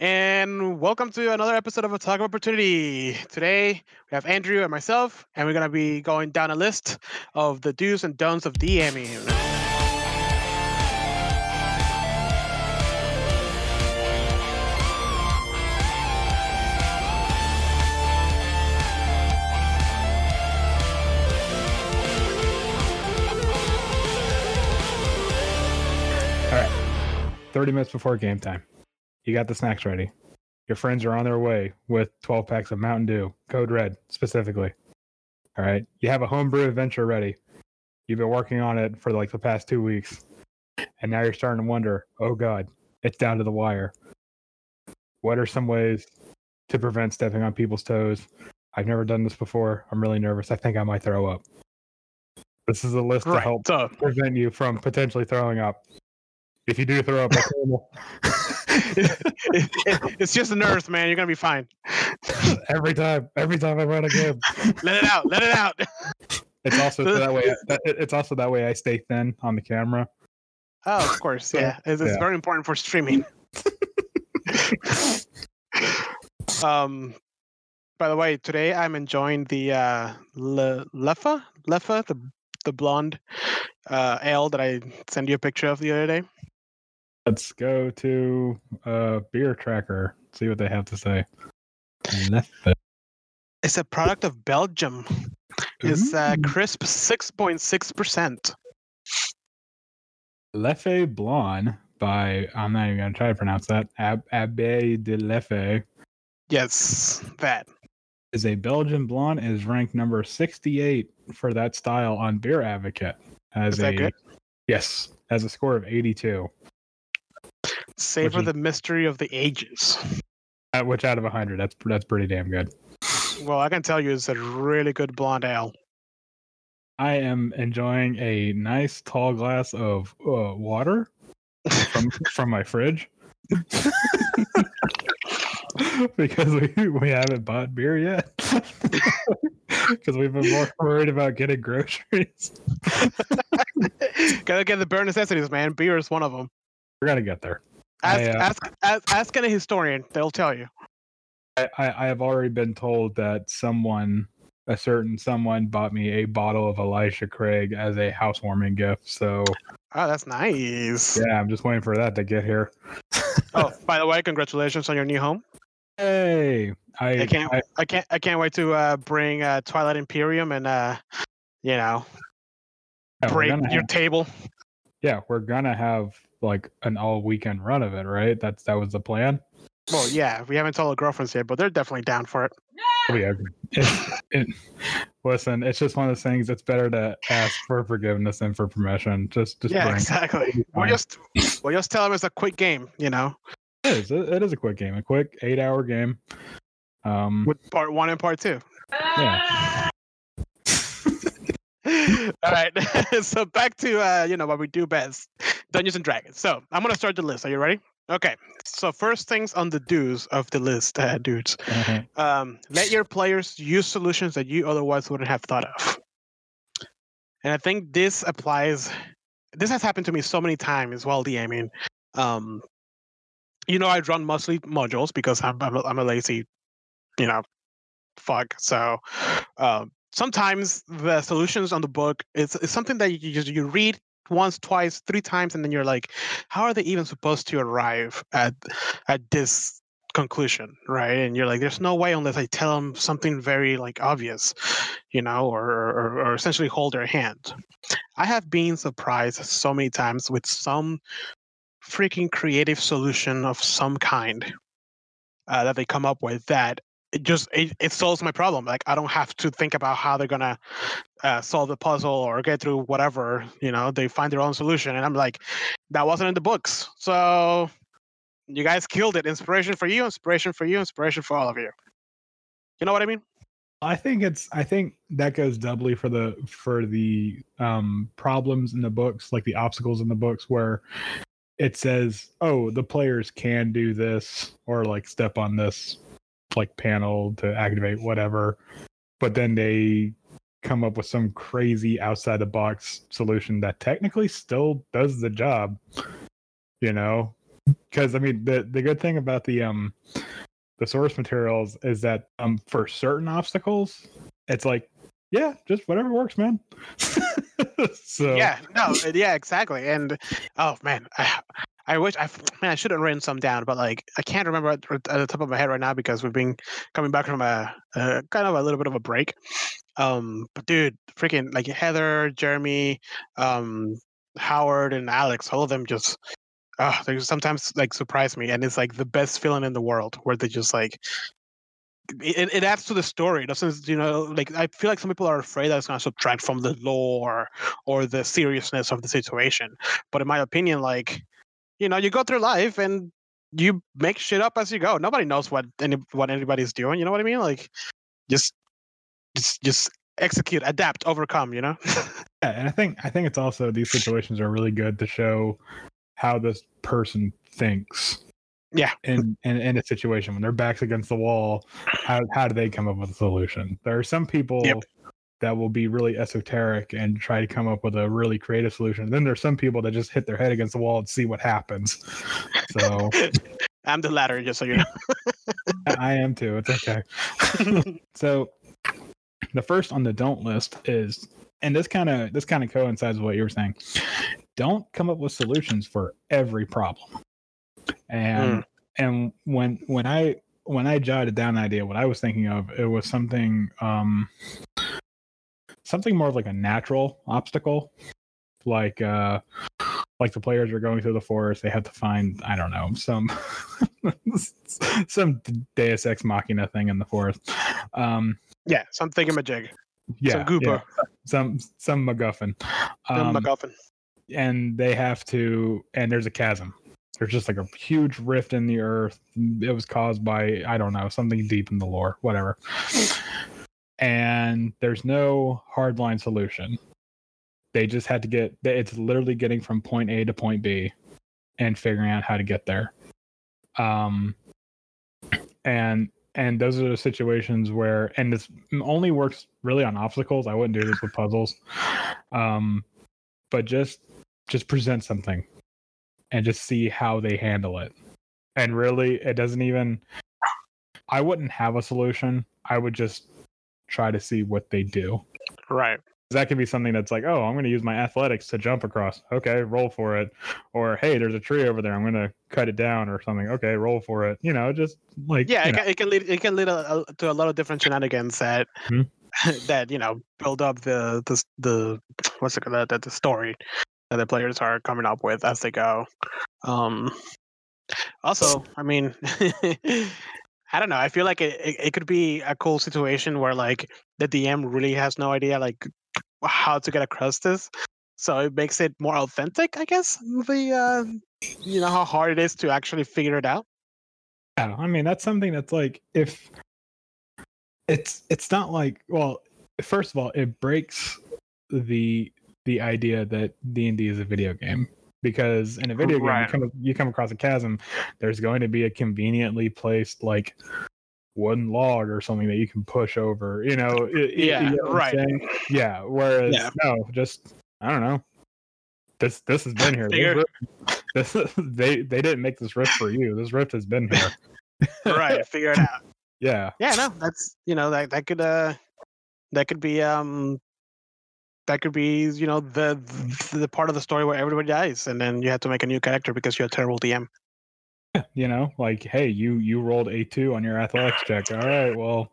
and welcome to another episode of Attack of Opportunity. Today we have Andrew and myself, and we're to be going down a list of the do's and don'ts of DMing. All right. 30 minutes before game time. You got the snacks ready. Your friends are on their way with 12 packs of Mountain Dew, Code Red specifically. All right. You have a homebrew adventure ready. You've been working on it for like the past two weeks. And now you're starting to wonder oh, God, it's down to the wire. What are some ways to prevent stepping on people's toes? I've never done this before. I'm really nervous. I think I might throw up. This is a list to help So, prevent you from potentially throwing up. If you do throw up, that's normal. it's just nerves, man. You're going to be fine. every time, every time I run a game. Let it out. Let it out. It's also that way. It's also that way I stay thin on the camera. Oh, of course. Yeah. It's, it's Yeah. very important for streaming. um, by the way, today I'm enjoying the uh, Le- Leffa, Leffa, the the blonde uh, ale that I sent you a picture of the other day. Let's go to uh, Beer Tracker. See what they have to say. It's a product of Belgium. It's uh, crisp, six point six percent. Leffe Blonde by I'm not even gonna try to pronounce that. Ab- Abbe de Leffe Yes, that. is a Belgian blonde is ranked number 68 for that style on Beer Advocate. As Is that a good? yes, as a score of 82. Savor is- the mystery of the ages. Which out of 100, that's that's pretty damn good. Well, I can tell you, it's a really good blonde ale. I am enjoying a nice tall glass of uh, water from from my fridge because we we haven't bought beer yet because we've been more worried about getting groceries. Gotta get the bare necessities, man. Beer is one of them. We're gonna get there. Ask, I, uh, ask, ask, ask any historian; they'll tell you. I, I I have already been told that someone, a certain someone, bought me a bottle of Elijah Craig as a housewarming gift. So Oh, that's nice. yeah, I'm just waiting for that to get here. Oh, by the way, congratulations on your new home. Hey, I, I can't, I I, can't, I can't wait to uh, bring uh, Twilight Imperium and uh, you know, yeah, break your have- table. yeah, we're gonna have like an all weekend run of it, right? That's that was the plan. Well, yeah, we haven't told our girlfriends yet, but they're definitely down for it. Oh, yeah. It's, it, listen, it's just one of those things. It's better to ask for forgiveness than for permission. Just, just yeah, bring. exactly. We'll just, we'll just tell them it's a quick game, you know, It is. It, it is a quick game, a quick eight-hour game. Um, with part one and part two. yeah. All right. so back to uh, you know what we do best, Dungeons and Dragons. So I'm gonna start the list. Are you ready? Okay. So first things on the do's of the list, uh, dudes. Uh-huh. Um, let your players use solutions that you otherwise wouldn't have thought of. And I think this applies. This has happened to me so many times while DMing. Um, you know, I run mostly modules because I'm I'm a, I'm a lazy, you know, fuck. So, um, sometimes the solutions on the book is, is something that you just you read once, twice, three times, and then you're like, how are they even supposed to arrive at at this conclusion, right? And you're like, there's no way unless I tell them something very like obvious, you know, or or, or essentially hold their hand. I have been surprised so many times with some freaking creative solution of some kind uh, that they come up with that it just it, it solves my problem like i don't have to think about how they're gonna uh, solve the puzzle or get through whatever you know they find their own solution and i'm like that wasn't in the books. So you guys killed it. Inspiration for you inspiration for you inspiration for all of you. You know what i mean? I think it's. I think that goes doubly for the for the um problems in the books, like the obstacles in the books, where it says, "Oh, the players can do this," or like step on this like panel to activate whatever, but then they come up with some crazy outside the box solution that technically still does the job. You know, because I mean the the good thing about the um the source materials is that um for certain obstacles, it's like yeah, just whatever works, man. so Yeah, no, yeah, exactly. And oh man, I wish I man I should have written some down, but like I can't remember at, at the top of my head right now because we've been coming back from a, a kind of a little bit of a break. Um, but dude, freaking like Heather, Jeremy, um, Howard, and Alex, all of them just. Uh, they sometimes like surprise me, and it's like the best feeling in the world, where they just like it, it adds to the story. It doesn't, you know, like I feel like some people are afraid that it's going to subtract from the lore or the seriousness of the situation. But in my opinion, like, you know, you go through life and you make shit up as you go. Nobody knows what any what anybody's doing. You know what I mean? Like, just, just, just execute, adapt, overcome. You know? Yeah, and I think I think it's also these situations are really good to show how this person thinks. Yeah. In, in in a situation when their backs against the wall, how how do they come up with a solution? There are some people Yep. That will be really esoteric and try to come up with a really creative solution. And Then there's some people that just hit their head against the wall and see what happens. So I'm the latter, just so you know. I am too. It's okay. so the first on the don't list is and this kind of this kind of coincides with what you were saying don't come up with solutions for every problem and and when when i when i jotted down an idea what i was thinking of it was something um something more of like a natural obstacle. Like uh like the players are going through the forest they have to find i don't know some some deus ex machina thing in the forest. Um yeah, some thingamajig, yeah some gooper, yeah, some some macguffin. Some um, MacGuffin. and they have to and there's a chasm. There's just like a huge rift in the earth. It was caused by i don't know something deep in the lore whatever and there's no hardline solution. They just had to get it's literally getting from point a to point b and figuring out how to get there. Um and and those are the situations where and this only works really on obstacles. I wouldn't do this with puzzles. Um but just just present something and just see how they handle it. And really it doesn't even i wouldn't have a solution. I would just try to see what they do. Right. that could be something that's like oh i'm going to use my athletics to jump across. Okay roll for it. Or hey there's a tree over there. I'm going to cut it down or something. Okay roll for it. You know just like Yeah, it can, it can lead it can lead a, a- to a lot of different shenanigans that Hmm. that you know build up the the the what's it called the, the story that the players are coming up with as they go. Um, also, I mean, I don't know. I feel like it, it, it could be a cool situation where like the DM really has no idea like how to get across this. So it makes it more authentic, I guess. The uh, you know how hard it is to actually figure it out. Yeah, I mean that's something that's like if it's it's not like well, first of all, it breaks the the idea that D and D is a video game because in a video game Right. you come you come across a chasm, there's going to be a conveniently placed like wooden log or something that you can push over. You know, it- it- Yeah, you know right. saying? Yeah. Whereas Yeah. no, just I don't know. This this has been here. Figure- rift- this, they they didn't make this rift for you. This rift has been here. right, figure it out. Yeah. yeah no that's you know that that could uh that could be um that could be you know the mm-hmm. the part of the story where everybody dies and then you have to make a new character because you're a terrible dm you know like hey you you rolled a two on your athletics check. All right well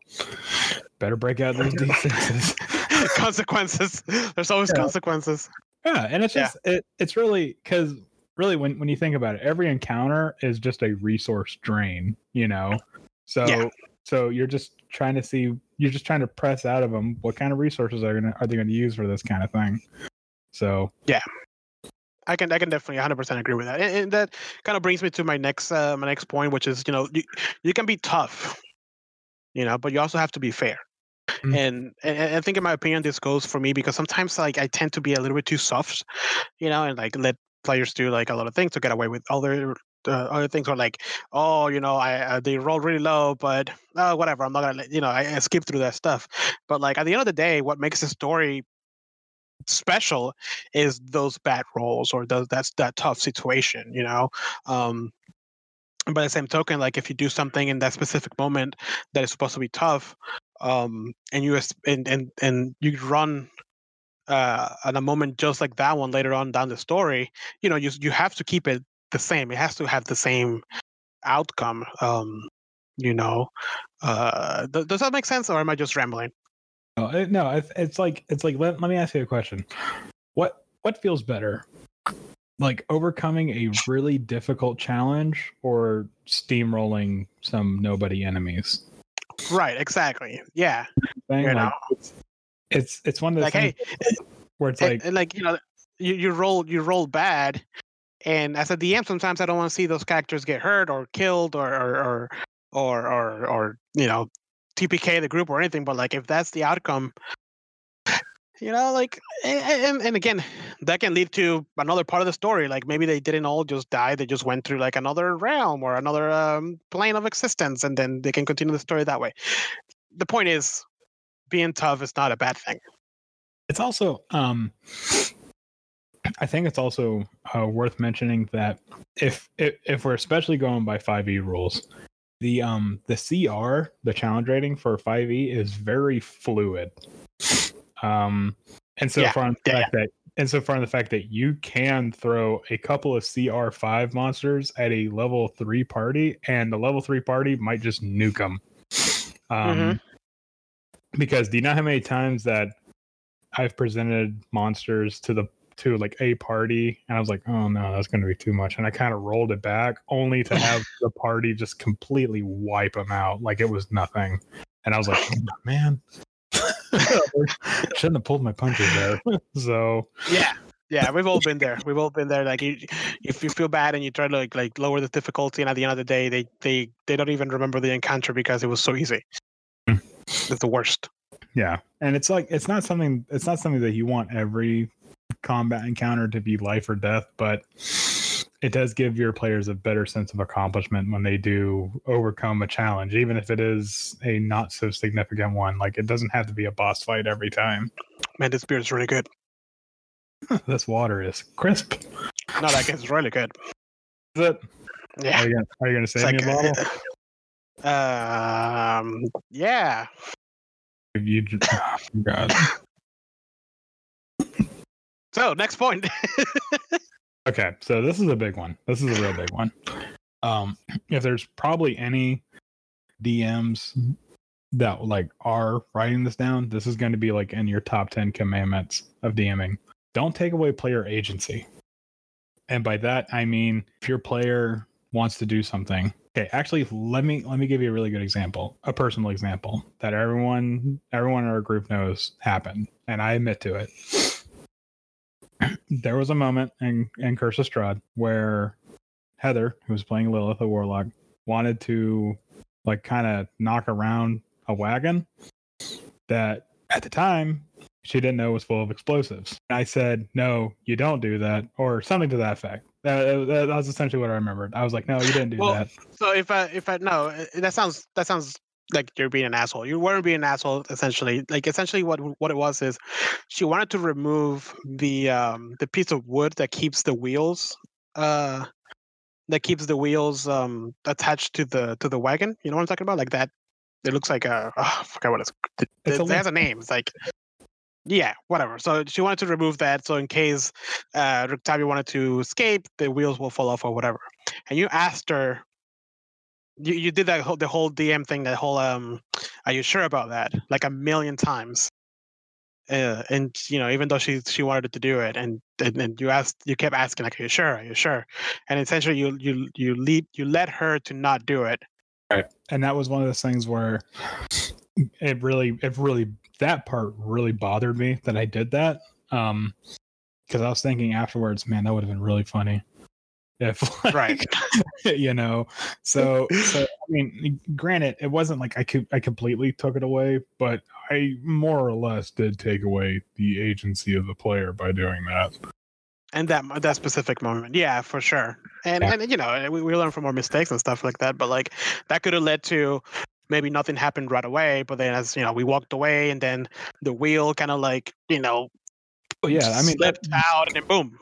better break out those d6s consequences. There's always Yeah. consequences. Yeah and it's Yeah. just it it's really because really when when you think about it every encounter is just a resource drain you know? So Yeah. so you're just trying to see you're just trying to press out of them what kind of resources are gonna are they going to use for this kind of thing. So yeah, i can i can definitely 100% agree with that. And, and that kind of brings me to my next uh, my next point which is you know you, you can be tough you know but you also have to be fair. Mm. and, and and I think in my opinion this goes for me because sometimes like I tend to be a little bit too soft, you know, and like let players do like a lot of things to get away with other uh, other things are like oh you know I uh, they roll really low but uh, whatever I'm not gonna you know I, I skip through that stuff. But like at the end of the day what makes the story special is those bad rolls or those that's that tough situation you know? Um by the same token like if you do something in that specific moment that is supposed to be tough um and you and and, and you run uh at a moment just like that one later on down the story you know you you have to keep it the same it has to have the same outcome um you know uh th- does that make sense or am i just rambling? No, it, no it's, it's like it's like let, let me ask you a question. What what feels better? Like overcoming a really difficult challenge or steamrolling some nobody enemies? Right exactly yeah. Thing, you like, know? it's, it's it's one of the like hey things where it's and, like like you know you, you roll you roll bad and as a dm sometimes i don't want to see those characters get hurt or killed or or or or or, you know tpk the group or anything but like if that's the outcome you know like and, and again that can lead to another part of the story like maybe they didn't all just die they just went through like another realm or another um, plane of existence and then they can continue the story that way. The point is being tough is not a bad thing. It's also um i think it's also uh, worth mentioning that if, if if we're especially going by 5e rules the um the cr the challenge rating for 5e is very fluid. Um and so Yeah, far in the yeah, fact that and so far in the fact that you can throw a couple of cr5 monsters at a level 3 party and the level 3 party might just nuke them um Mhm. because do you know how many times that I've presented monsters to the to like a party and I was like, oh no, that's going to be too much, and I kind of rolled it back only to have the party just completely wipe them out like it was nothing, and I was like, oh, man, shouldn't have pulled my punches there. so yeah yeah we've all been there we've all been there like you if you feel bad and you try to like like lower the difficulty and at the end of the day they they they don't even remember the encounter because it was so easy Hmm. it's the worst yeah, and it's like it's not something it's not something that you want every combat encounter to be life or death, but it does give your players a better sense of accomplishment when they do overcome a challenge, even if it is a not so significant one. Like it doesn't have to be a boss fight every time. man this beer is really good this water is crisp. no that gets really good Is it? yeah Are you gonna, are you gonna It's save a bottle? um yeah you, oh, God. So next point Okay, so this is a big one. This is a real big one. Um, if there's probably any DMs that like are writing this down, this is going to be like in your top ten commandments of DMing. Don't take away player agency. And by that I mean if your player wants to do something. Okay, actually let me let me give you a really good example, a personal example that everyone everyone in our group knows happened, and I admit to it there was a moment in, in Curse of Strahd where Heather, who was playing Lilith, a warlock, wanted to like kind of knock around a wagon that at the time she didn't know was full of explosives. I said, "No, you don't do that," or something to that effect. That, that, that was essentially what I remembered. I was like, "No, you didn't do Well, that." So if I if I no, that sounds that sounds like you're being an asshole. You weren't being an asshole essentially. Like essentially what what it was is she wanted to remove the um the piece of wood that keeps the wheels uh that keeps the wheels um attached to the to the wagon. You know what I'm talking about? Like that it looks like a oh, I forgot what it's it, It's a it has a name. It's like yeah, whatever. So she wanted to remove that so in case uh Rictavia wanted to escape, the wheels will fall off or whatever. And you asked her you, you did that whole the whole DM thing, that whole um are you sure about that? Like a million times. Uh, and you know, even though she she wanted to do it, and, and and you asked, you kept asking, like, "Are you sure? Are you sure?" And essentially, you you you lead you led her to not do it. Right. and that was one of those things where it really it really that part really bothered me that i did that um because i was thinking afterwards man that would have been really funny if like, Right. you know so so i mean granted it wasn't like i could i completely took it away but i more or less did take away the agency of the player by doing that And that that specific moment, yeah, for sure. And Yeah. and you know, we, we learn from our mistakes and stuff like that. But like that could have led to maybe nothing happened right away, but then as you know, we walked away, and then the wheel kind of like you know But yeah, I mean, that, slipped out and then boom.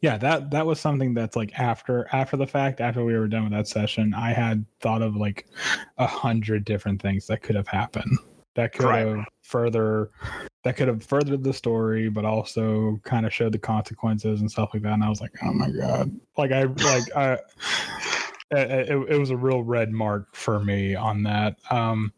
Yeah, that that was something that's like after after the fact, after we were done with that session, I had thought of like a hundred different things that could have happened. That could Right. have further that could have furthered the story, but also kind of showed the consequences and stuff like that. And I was like, oh my god, like I like I. It, it, it was a real red mark for me on that. Um,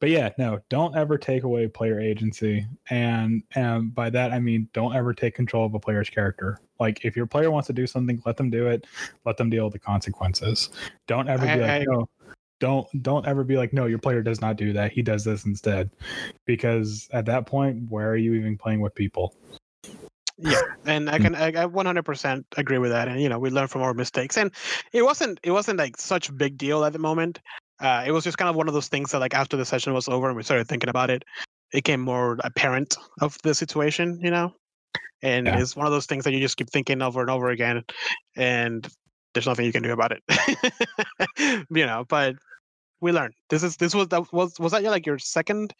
but yeah, no, don't ever take away player agency, and and by that I mean don't ever take control of a player's character. Like if your player wants to do something, let them do it. Let them deal with the consequences. Don't ever be like I- no. Don't don't ever be like no. Your player does not do that. He does this instead, because at that point, where are you even playing with people? Yeah, and. I can I, I 100% agree with that. And you know, we learn from our mistakes, and it wasn't it wasn't like such a big deal at the moment. Uh, it was just kind of one of those things that like after the session was over and we started thinking about it, it became more apparent of the situation, you know. And Yeah. it's one of those things that you just keep thinking over and over again, and there's nothing you can do about it. you know, but we learned. This is this was that was was that your like your second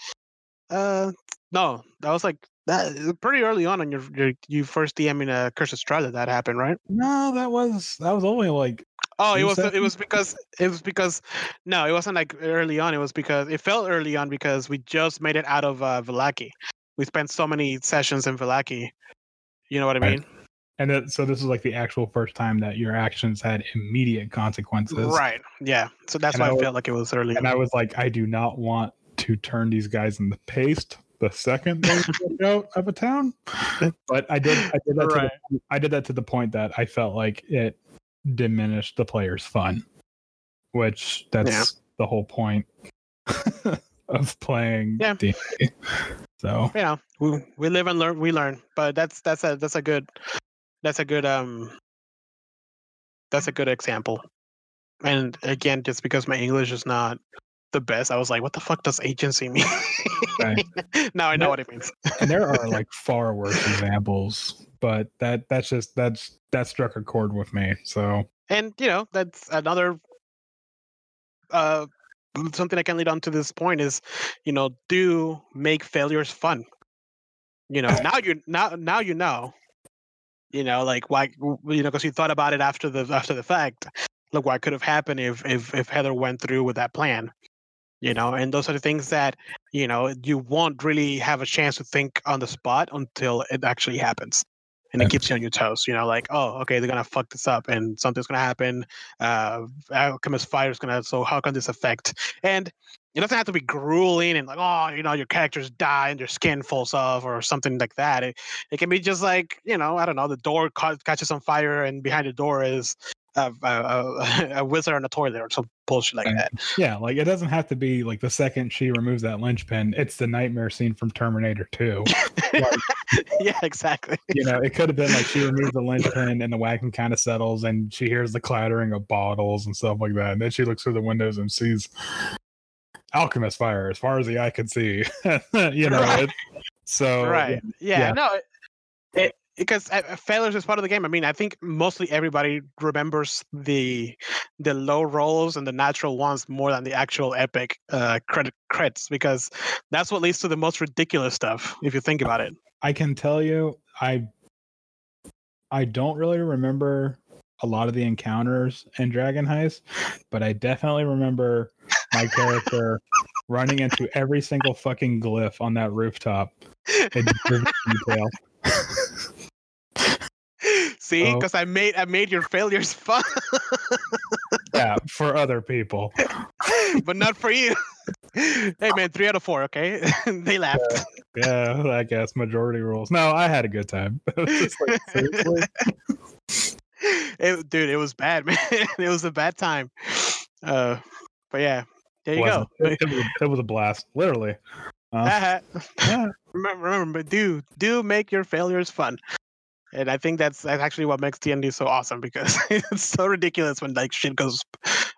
uh no, that was like that pretty early on in your, your you first DM in a Curse of Strahd that that happened, right? No, that was that was only like Oh, it was it was because it was because no, it wasn't like early on. It was because it felt early on because we just made it out of uh, Vallaki. We spent so many sessions in Vallaki. You know what I Right. mean? and it, so this is like the actual first time that your actions had immediate consequences. Right. Yeah. So that's And why I I felt like it was early. And on. I was like, I do not want to turn these guys in the paste the second they out of a town. But I did I did that Right. to the, I did that to the point that I felt like it diminished the player's fun. Which that's Yeah. the whole point of playing Yeah. D&D. So you know, we we live and learn. We learn. But that's that's a that's a good that's a good um that's a good example. And again, just because my English is not the best, I was like, what the fuck does agency mean? Right. now I know No. what it means. and there are like far worse examples, but that that's just that's that struck a chord with me. So and you know that's another uh something i can lead on to this point is you know do make failures fun you know now you now now you know you know like why you know because you thought about it after the after the fact look what could have happened if if if heather went through with that plan you know and those are the things that you know you won't really have a chance to think on the spot until it actually happens and it keeps you on your toes you know like oh okay they're gonna fuck this up and something's gonna happen uh alchemist fire is gonna so how can this affect? And it doesn't have to be grueling and like oh you know your characters die and their skin falls off or something like that it, it can be just like you know i don't know the door ca- catches on fire and behind the door is a, a, a, a wizard on a toilet or some bullshit like that yeah, like it doesn't have to be like the second she removes that linchpin, it's the nightmare scene from Terminator 2. yeah exactly you know, it could have been like she removes the linchpin and the wagon kind of settles and she hears the clattering of bottles and stuff like that. And then she looks through the windows and sees alchemist fire as far as the eye could see. you know, Right. it, so right yeah, yeah. no it because uh, uh, failures is part of the game i mean i think mostly everybody remembers the the low rolls and the natural ones more than the actual epic uh credit crits because that's what leads to the most ridiculous stuff if you think about it I can tell you, I I don't really remember a lot of the encounters in Dragon Heist, but I definitely remember my character running into every single fucking glyph on that rooftop in detail. see Oh. because i made i made your failures fun Yeah, for other people. but not for you hey man three out of four okay they laughed Yeah, I guess majority rules. No, I had a good time. It like, it, dude, it was bad, man. it was a bad time. Uh, but yeah, there you Wasn't. go. It, it was, it was a blast, literally. Uh, yeah, remember, remember, but do do make your failures fun. And I think that's that's actually what makes D&D so awesome because it's so ridiculous when like shit goes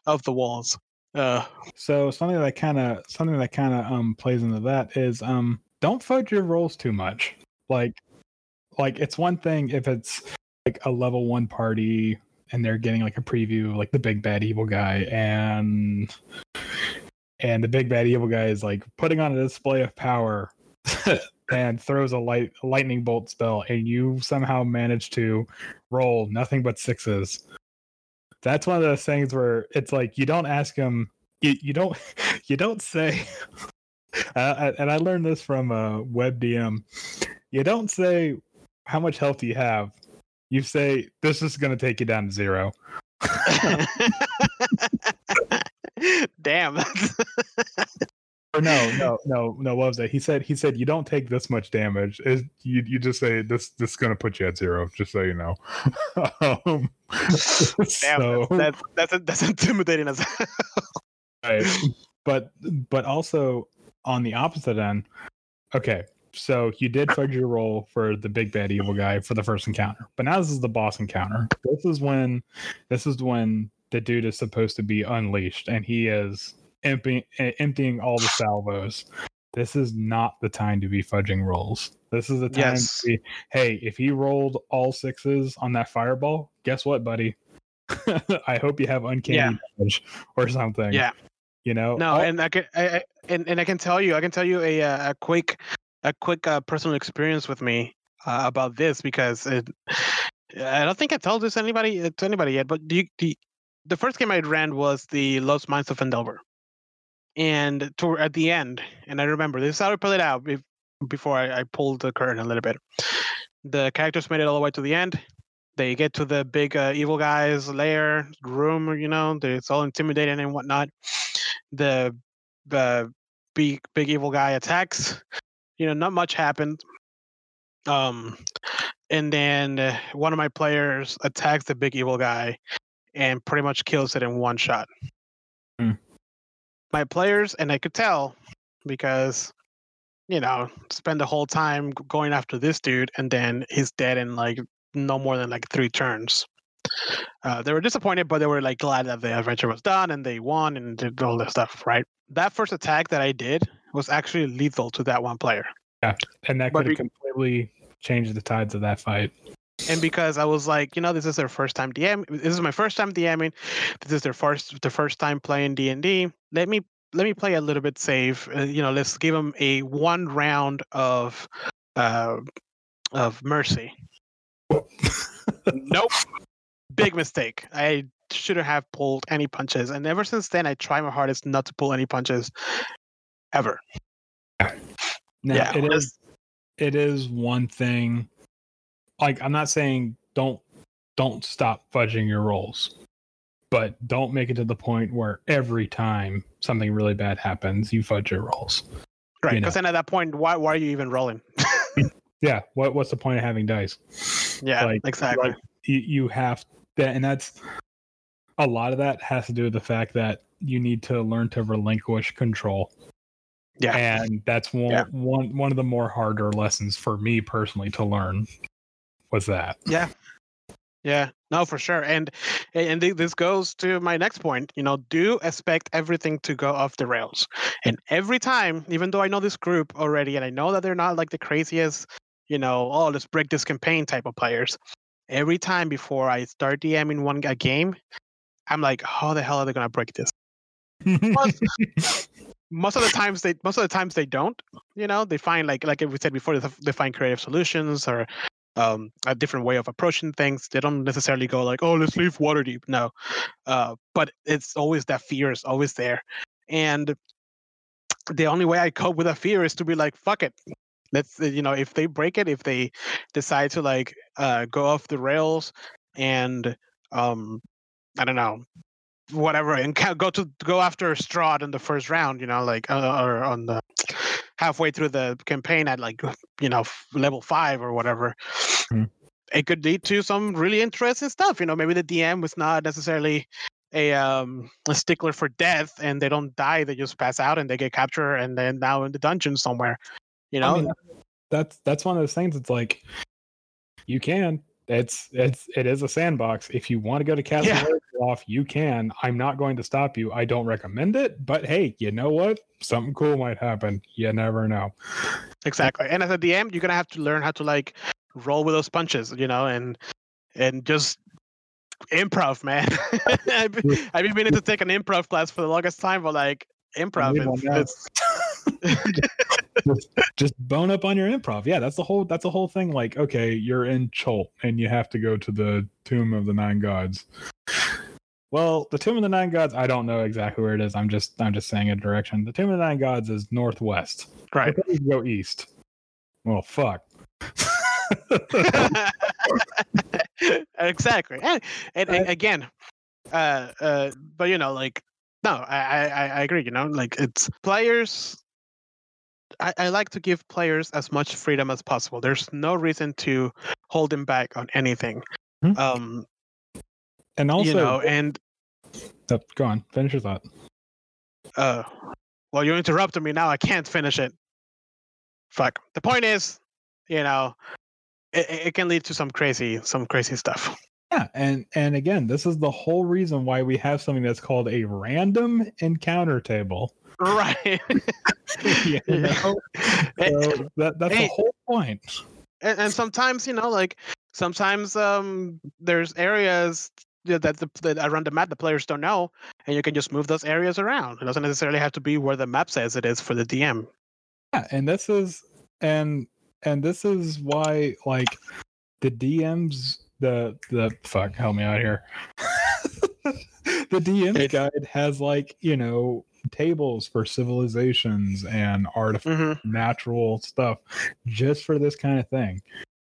off the walls. Uh, So something that kind of something that kind of um plays into that is um don't fudge your rolls too much. Like like it's one thing if it's like a level 1 party and they're getting like a preview of, like the big bad evil guy and and the big bad evil guy is like putting on a display of power and throws a light lightning bolt spell, and you somehow manage to roll nothing but sixes. That's one of those things where it's like you don't ask him, you, you don't you don't say. Uh, and I learned this from uh, web DM. You don't say how much health do you have. You say this is going to take you down to zero. Damn. Or no, no, no, no. What was that? He said. He said you don't take this much damage. You you just say this this is gonna put you at zero. Just so you know. um, Damn, so, that's that's that's intimidating as right. But but also on the opposite end, okay. So you did fudge your roll for the big bad evil guy for the first encounter, but now this is the boss encounter. This is when this is when the dude is supposed to be unleashed, and he is emptying emptying all the salvos. This is not the time to be fudging rolls. This is the time yes. to be, hey, if he rolled all sixes on that fireball, guess what, buddy? I hope you have uncanny yeah. damage or something. Yeah. You know? No, I'll, and I can I, I, and, and I can tell you, I can tell you a uh, a quick a quick uh, personal experience with me uh, about this because it, I don't think I told this anybody uh, to anybody yet. But do you, do you, the first game I ran was the Lost Mines of Phandelver and to, at the end, and I remember this is how I it out before I, I pulled the curtain a little bit. The characters made it all the way to the end. They get to the big uh, evil guy's lair room, you know, it's all intimidating and whatnot. The the big big evil guy attacks. You know, not much happened. Um, and then uh, one of my players attacks the big evil guy and pretty much kills it in one shot. Hmm my players, and I could tell because you know spend the whole time going after this dude, and then he's dead in like no more than like three turns. Uh, they were disappointed, but they were like glad that the adventure was done and they won and did all this stuff. Right? That first attack that I did was actually lethal to that one player. Yeah, and that could have completely changed the tides of that fight and because I was like, you know, this is their first time DM. This is my first time DMing. This is their first the first time playing D and D. Let me let me play a little bit safe. Uh, you know, let's give them a one round of uh, of mercy. nope, big mistake. I shouldn't have pulled any punches, and ever since then, I try my hardest not to pull any punches ever. Now, yeah, it is. It is one thing like I'm not saying don't don't stop fudging your rolls, but don't make it to the point where every time something really bad happens, you fudge your rolls. Right, because then at that point, why why are you even rolling? yeah, what what's the point of having dice? Yeah, like, exactly. Like you, you have that, and that's a lot of that has to do with the fact that you need to learn to relinquish control. Yeah, and that's one yeah. one one of the more harder lessons for me personally to learn was that. Yeah. Yeah, no, for sure, and and this goes to my next point. You know, do expect everything to go off the rails, and every time, even though I know this group already, and I know that they're not like the craziest, you know, oh, let's break this campaign type of players. Every time before I start DMing one a game, I'm like, how the hell are they gonna break this? most, most of the times they most of the times they don't. You know, they find like like we said before, they find creative solutions or um, a different way of approaching things. They don't necessarily go like, "Oh, let's leave Waterdeep." No, uh, but it's always that fear is always there, and the only way I cope with that fear is to be like, "Fuck it." Let's uh, you know if they break it, if they decide to like uh, go off the rails, and um, I don't know, whatever, and go to go after Strahd in the first round, you know, like uh, or on the halfway through the campaign at like you know level five or whatever mm-hmm. it could lead to some really interesting stuff you know maybe the dm was not necessarily a um a stickler for death and they don't die they just pass out and they get captured and then now in the dungeon somewhere you know I mean, that's that's one of those things it's like you can it's it's it is a sandbox. If you want to go to Castle yeah. off, you can. I'm not going to stop you. I don't recommend it, but hey, you know what? Something cool might happen. You never know. Exactly. And as a DM, you're gonna have to learn how to like roll with those punches, you know, and and just improv, man. I've, been, I've been meaning to take an improv class for the longest time, but like improv, it's, just, just bone up on your improv. Yeah, that's the whole that's the whole thing. Like, okay, you're in Chult and you have to go to the Tomb of the Nine Gods. Well, the Tomb of the Nine Gods, I don't know exactly where it is. I'm just I'm just saying a direction. The Tomb of the Nine Gods is northwest. Right. Go east. Well, fuck. exactly. And, and, and again, uh, uh, but you know, like, no, I, I I agree. You know, like it's players. I, I like to give players as much freedom as possible. There's no reason to hold them back on anything. Hmm. Um, and also, you know, and Oh, go on, finish your thought. uh, well, you interrupted me. Now I can't finish it. Fuck. The point is, you know, it it can lead to some crazy, some crazy stuff. Yeah, and and again, this is the whole reason why we have something that's called a random encounter table. Right. know? So that, that's Hey. the whole point. and, and sometimes you know like sometimes um there's areas that that, the, that around the map the players don't know and you can just move those areas around it doesn't necessarily have to be where the map says it is for the dm Yeah, and this is and and this is why like the DMs the the fuck help me out here. the DM's guide has like, you know, tables for civilizations and artifacts mm-hmm. natural stuff just for this kind of thing.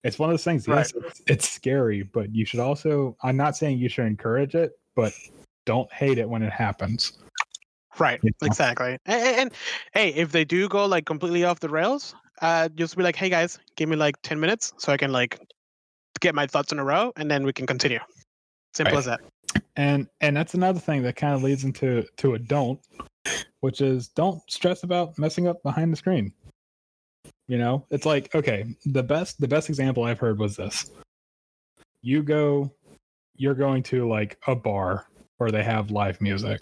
It's one of those things. Yes, it's, it's scary, but you should also. I'm not saying you should encourage it, but don't hate it when it happens. right You know? exactly and, and, and, hey if they do go like completely off the rails uh just be like hey guys give me like 10 minutes so i can like get my thoughts in a row and then we can continue simple Right. as that And and that's another thing that kind of leads into to a don't, which is don't stress about messing up behind the screen. You know, it's like okay, the best the best example I've heard was this. You go, you're going to like a bar where they have live music,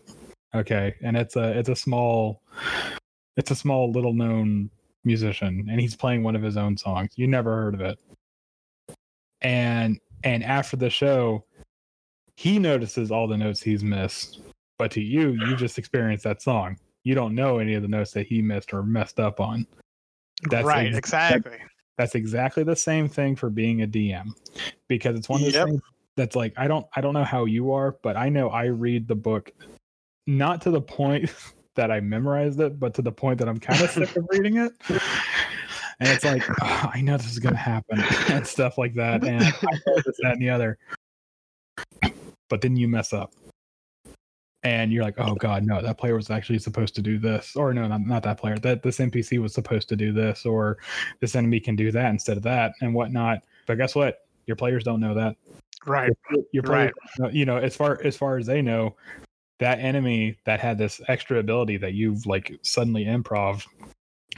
okay, and it's a it's a small, it's a small little known musician, and he's playing one of his own songs. You never heard of it, and and after the show, he notices all the notes he's missed, but to you, you just experienced that song. You don't know any of the notes that he missed or messed up on. That's right ex- exactly That's exactly the same thing for being a DM, because it's one of those Yep. things that's like I don't I don't know how you are, but I know I read the book not to the point that I memorized it, but to the point that I'm kind of sick of reading it. And it's like, "Oh, I know this is going to happen and stuff like that. And I know this, that, and the other. But then you mess up. And you're like, oh God, no, that player was actually supposed to do this. Or no, not, not that player. That this NPC was supposed to do this, or this enemy can do that instead of that and whatnot. But guess what? Your players don't know that right your- your Right. players, you know, as far as far as they know, that enemy that had this extra ability that you've like suddenly improv,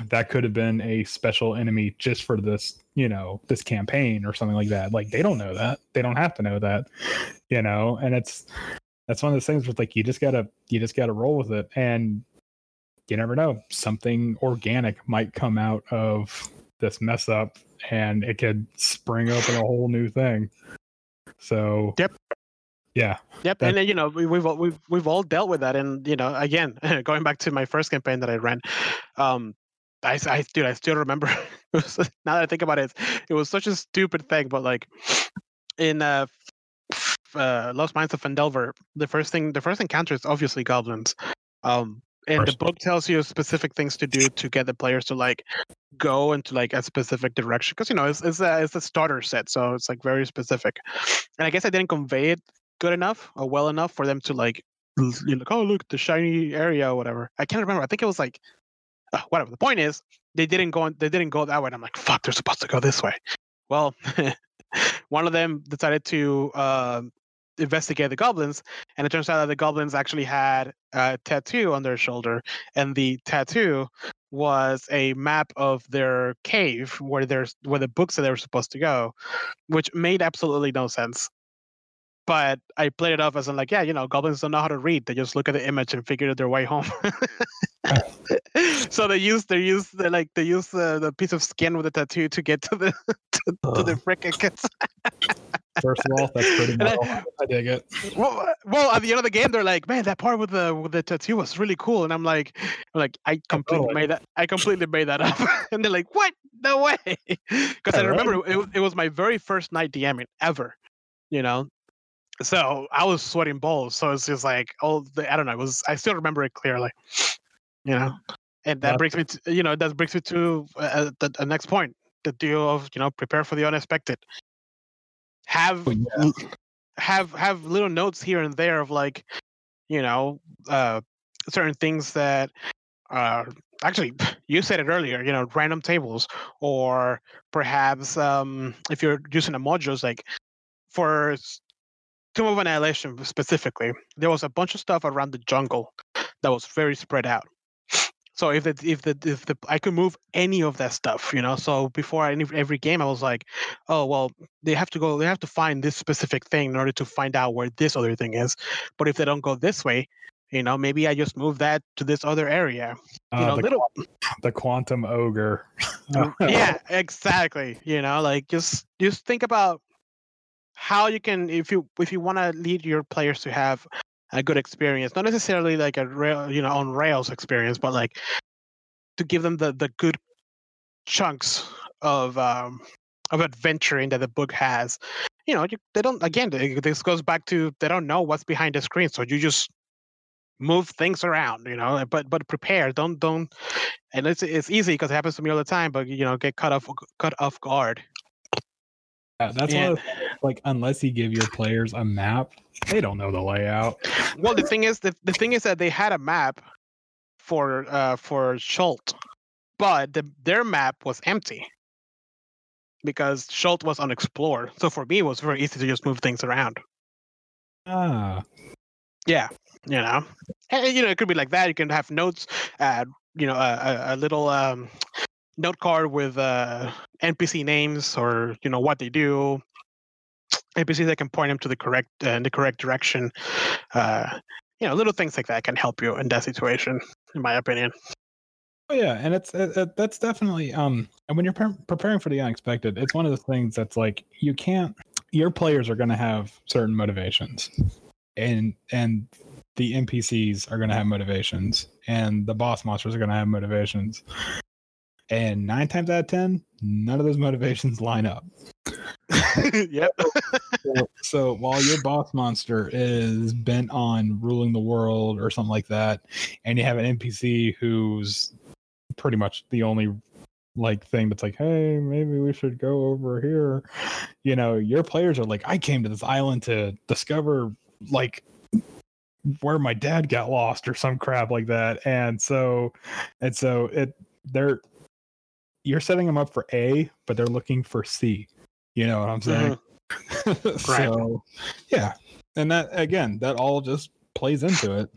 that could have been a special enemy just for this, you know, this campaign or something like that. Like they don't know that. They don't have to know that, you know, and it's that's one of those things where like you just gotta you just gotta roll with it and you never know something organic might come out of this mess up and it could spring open a whole new thing so Yep. yeah Yep, That- and then you know we, we've all, we've we've all dealt with that, and you know again going back to my first campaign that I ran, um, I, I dude I still remember. it was, now that I think about it, it was such a stupid thing, but like in uh, uh Lost Mines of Phandelver, the first thing the first encounter is obviously goblins, um, and the book tells you specific things to do to get the players to like go into like a specific direction because you know it's it's a it's a starter set, so it's like very specific, and I guess I didn't convey it good enough or well enough for them to like you know, oh look the shiny area or whatever. I can't remember. I think it was like uh, whatever. The point is they didn't go they didn't go that way. And I'm like fuck, they're supposed to go this way. Well, one of them decided to uh, investigate the goblins, and it turns out that the goblins actually had a tattoo on their shoulder, and the tattoo was a map of their cave where there's where the books that they were supposed to go, which made absolutely no sense but I played it off as in like, yeah, you know, goblins don't know how to read. They just look at the image and figure out their way home. so they use they use the like they use the, the piece of skin with the tattoo to get to the to, to the frickin'. First of all, that's pretty And I- I dig it. well, well, at the end of the game, they're like, "Man, that part with the with the tattoo was really cool," and I'm like, I'm like, I completely totally. made that. I completely made that up, and they're like, "What? No way!" Because I Yeah, right? remember it, it was my very first night DMing ever, you know. So I was sweating balls. So it's just like, oh, the, I don't know. It was. I still remember it clearly, you know. And that brings me, to, you know, that brings me to uh, the, the next point: the deal of you know, prepare for the unexpected. Have Oh, yeah. have have little notes here and there of like you know uh certain things that uh actually you said it earlier you know random tables or perhaps um if you're using a modules like for tomb of annihilation specifically there was a bunch of stuff around the jungle that was very spread out so if the if the if the I could move any of that stuff, you know. So before any every game, I was like, oh well, they have to go. They have to find this specific thing in order to find out where this other thing is. But if they don't go this way, you know, maybe I just move that to this other area. You Uh, know, the, little. the quantum ogre. yeah, exactly. You know, like just just think about how you can if you if you want to lead your players to have a good experience, not necessarily like a rail, you know, on rails experience, but like to give them the the good chunks of um of adventuring that the book has. You know, you, they don't. Again, this goes back to they don't know what's behind the screen, so you just move things around. You know, but but prepare. Don't don't. And it's it's easy because it happens to me all the time. But you know, get cut off cut off guard. Yeah, that's Yeah. one like unless you give your players a map, they don't know the layout. Well, the thing is, the, the thing is that they had a map for uh for Chult, but the, their map was empty because Chult was unexplored. So for me, it was very easy to just move things around. Ah, Yeah, you know, and, you know, it could be like that. You can have notes, uh, you know, a, a, a little um, note card with uh, NPC names or you know what they do. NPCs that can point them to the correct uh, in the correct direction. Uh, you know, little things like that can help you in that situation, in my opinion. Oh yeah, and it's it, it, that's definitely um. And when you're pre- preparing for the unexpected, it's one of the things that's like you can't. Your players are going to have certain motivations, and and the NPCs are going to have motivations, and the boss monsters are going to have motivations. And nine times out of ten, none of those motivations line up. yep. So, so while your boss monster is bent on ruling the world or something like that, and you have an NPC who's pretty much the only like thing that's like, hey, maybe we should go over here. You know, your players are like, I came to this island to discover like where my dad got lost or some crap like that. And so and so it they're you're setting them up for A, but they're looking for C. You know what I'm saying? so yeah and that again that all just plays into it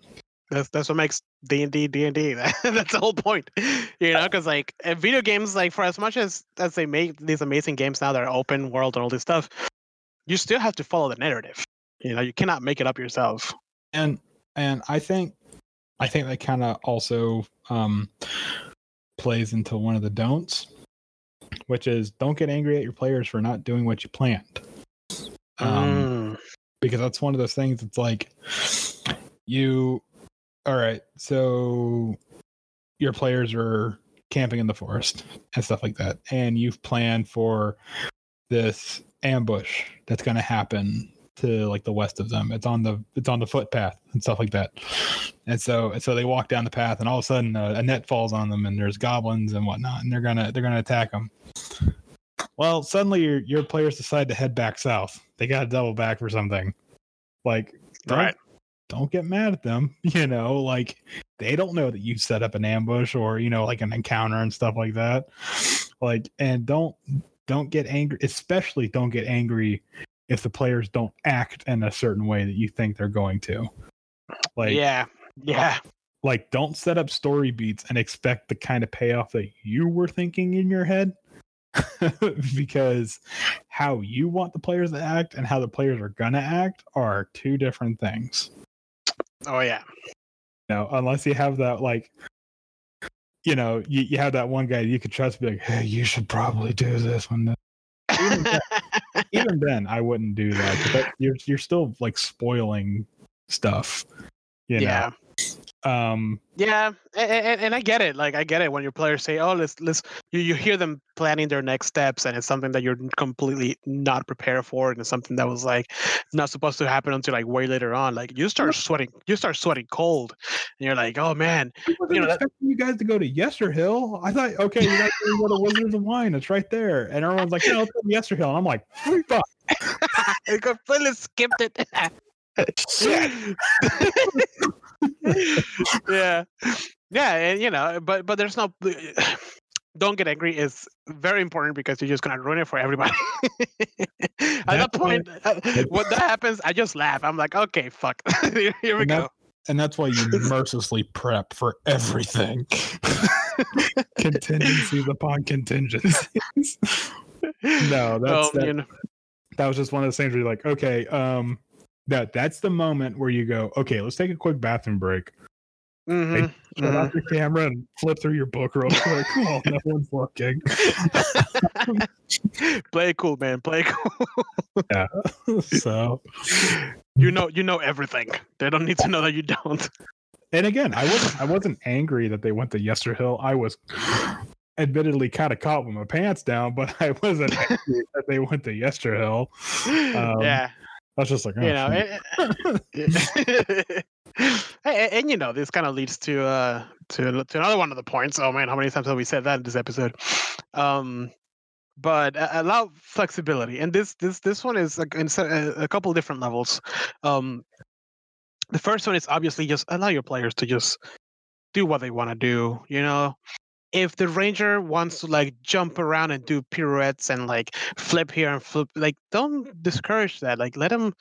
That's that's what makes D and D D and D. That's the whole point, you know. Because like uh, video games, like for as much as as they make these amazing games now that are open world and all this stuff, you still have to follow the narrative. You know, you cannot make it up yourself. and and i think i think that kind of also um plays into one of the don'ts which is don't get angry at your players for not doing what you planned um Mm. because that's one of those things it's like you all right so your players are camping in the forest and stuff like that and you've planned for this ambush that's going to happen to like the west of them. It's on the it's on the footpath and stuff like that. And so and so they walk down the path and all of a sudden uh, a net falls on them and there's goblins and whatnot and they're gonna they're gonna attack them well suddenly your, your players decide to head back south. They gotta double back for something. Like don't, Right. don't get mad at them you know like they don't know that you set up an ambush or you know like an encounter and stuff like that. Like and don't don't get angry especially don't get angry if the players don't act in a certain way that you think they're going to. Like yeah, yeah, like don't set up story beats and expect the kind of payoff that you were thinking in your head. Because how you want the players to act and how the players are gonna act are two different things. Oh yeah. you know unless you have that like you know you, you have that one guy you could trust be like hey you should probably do this one even if, that, even then, I wouldn't do that. that you're you're still like spoiling stuff. You know? yeah. Um. Yeah, and, and I get it. Like I get it when your players say, "Oh, let's let's," you, you hear them planning their next steps, and it's something that you're completely not prepared for, and it's something that was like not supposed to happen until like way later on. Like you start sweating, you start sweating cold, and you're like, "Oh man, You know, that- you guys to go to Yester Hill. I thought, okay, you guys are going to Wizards of Wine. It's right there. And everyone's like, no, let's go to Yester Hill. And I'm like, fuck. I completely skipped it." yeah, yeah, and you know, but but there's no. Don't get angry is very important because you're just gonna ruin it for everybody. At that That's point, uh, when that happens, I just laugh. I'm like, okay, fuck. Here we that- go. And that's why you mercilessly prep for everything. Contingencies upon contingencies. no, that's Um, that, you know, that was just one of those things where you're like, okay, um, that that's the moment where you go, okay, let's take a quick bathroom break. mhm, Shut off your camera and flip through your book real quick. oh, no one's looking. play cool, man. Play cool. yeah. so You know, you know everything. They don't need to know that you don't. and again, I wasn't I wasn't angry that they went to Yester Hill. I was admittedly kind of caught with my pants down, but I wasn't angry that they went to Yester Hill. Um, yeah, Was just like, oh, you know, it- and, and you know, this kind of leads to uh to to another one of the points. Oh man, how many times have we said that in this episode? Um, but uh, allow flexibility, and this this this one is like in a, a couple different levels. Um, the first one is obviously just allow your players to just do what they want to do. You know, if the ranger wants to like jump around and do pirouettes and like flip here and flip, like don't discourage that. Like let him,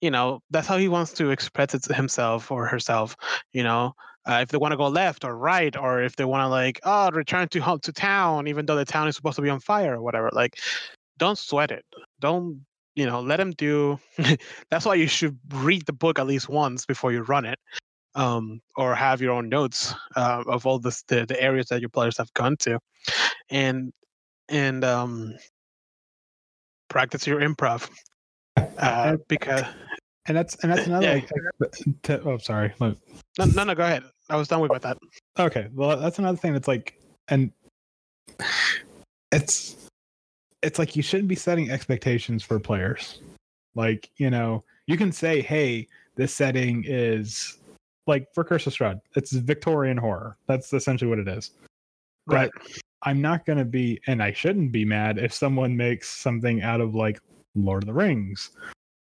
you know, that's how he wants to express it to himself or herself. You know, uh, if they want to go left or right, or if they want to like oh return to home to town, even though the town is supposed to be on fire or whatever. Like, don't sweat it. Don't you know? Let him do. that's why you should read the book at least once before you run it um, or have your own notes uh, of all this, the the areas that your players have gone to, and and um, practice your improv uh, because and that's and that's another Yeah. like, oh sorry no no no go ahead. I was done with that okay well that's another thing that's like and it's it's like you shouldn't be setting expectations for players. Like you know you can say hey this setting is like for curse of strahd it's victorian horror. That's essentially what it is. Right. But i'm not going to be and i shouldn't be mad if someone makes something out of like lord of the rings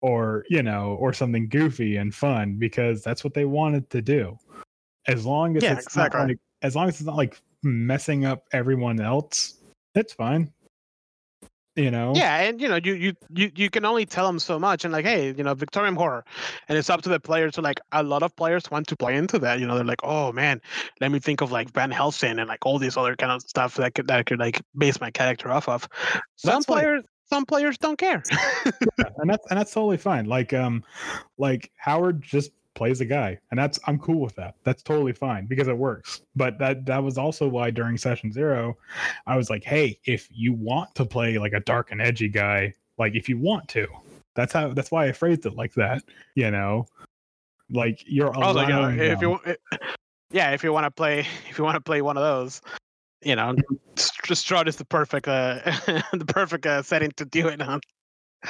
or you know or something goofy and fun because that's what they wanted to do. As long as Yeah, it's not like as long as it's not like messing up everyone else it's fine you know yeah and you know you, you you you can only tell them so much and like hey you know victorian horror and it's up to the players to like a lot of players want to play into that you know they're like oh man let me think of like van helsing and like all these other kind of stuff that could that I could like base my character off of some That's players some players don't care Yeah, and that's and that's totally fine. Like um, like Howard just plays a guy, and that's I'm cool with that. That's totally fine because it works. But that that was also why during session zero, I was like, hey, if you want to play like a dark and edgy guy, like if you want to, that's how that's why I phrased it like that. You know, like you're Also, allowing if you yeah, if you want to play, if you want to play one of those, you know, Str- Strahd is the perfect, uh, the perfect uh, setting to do it on.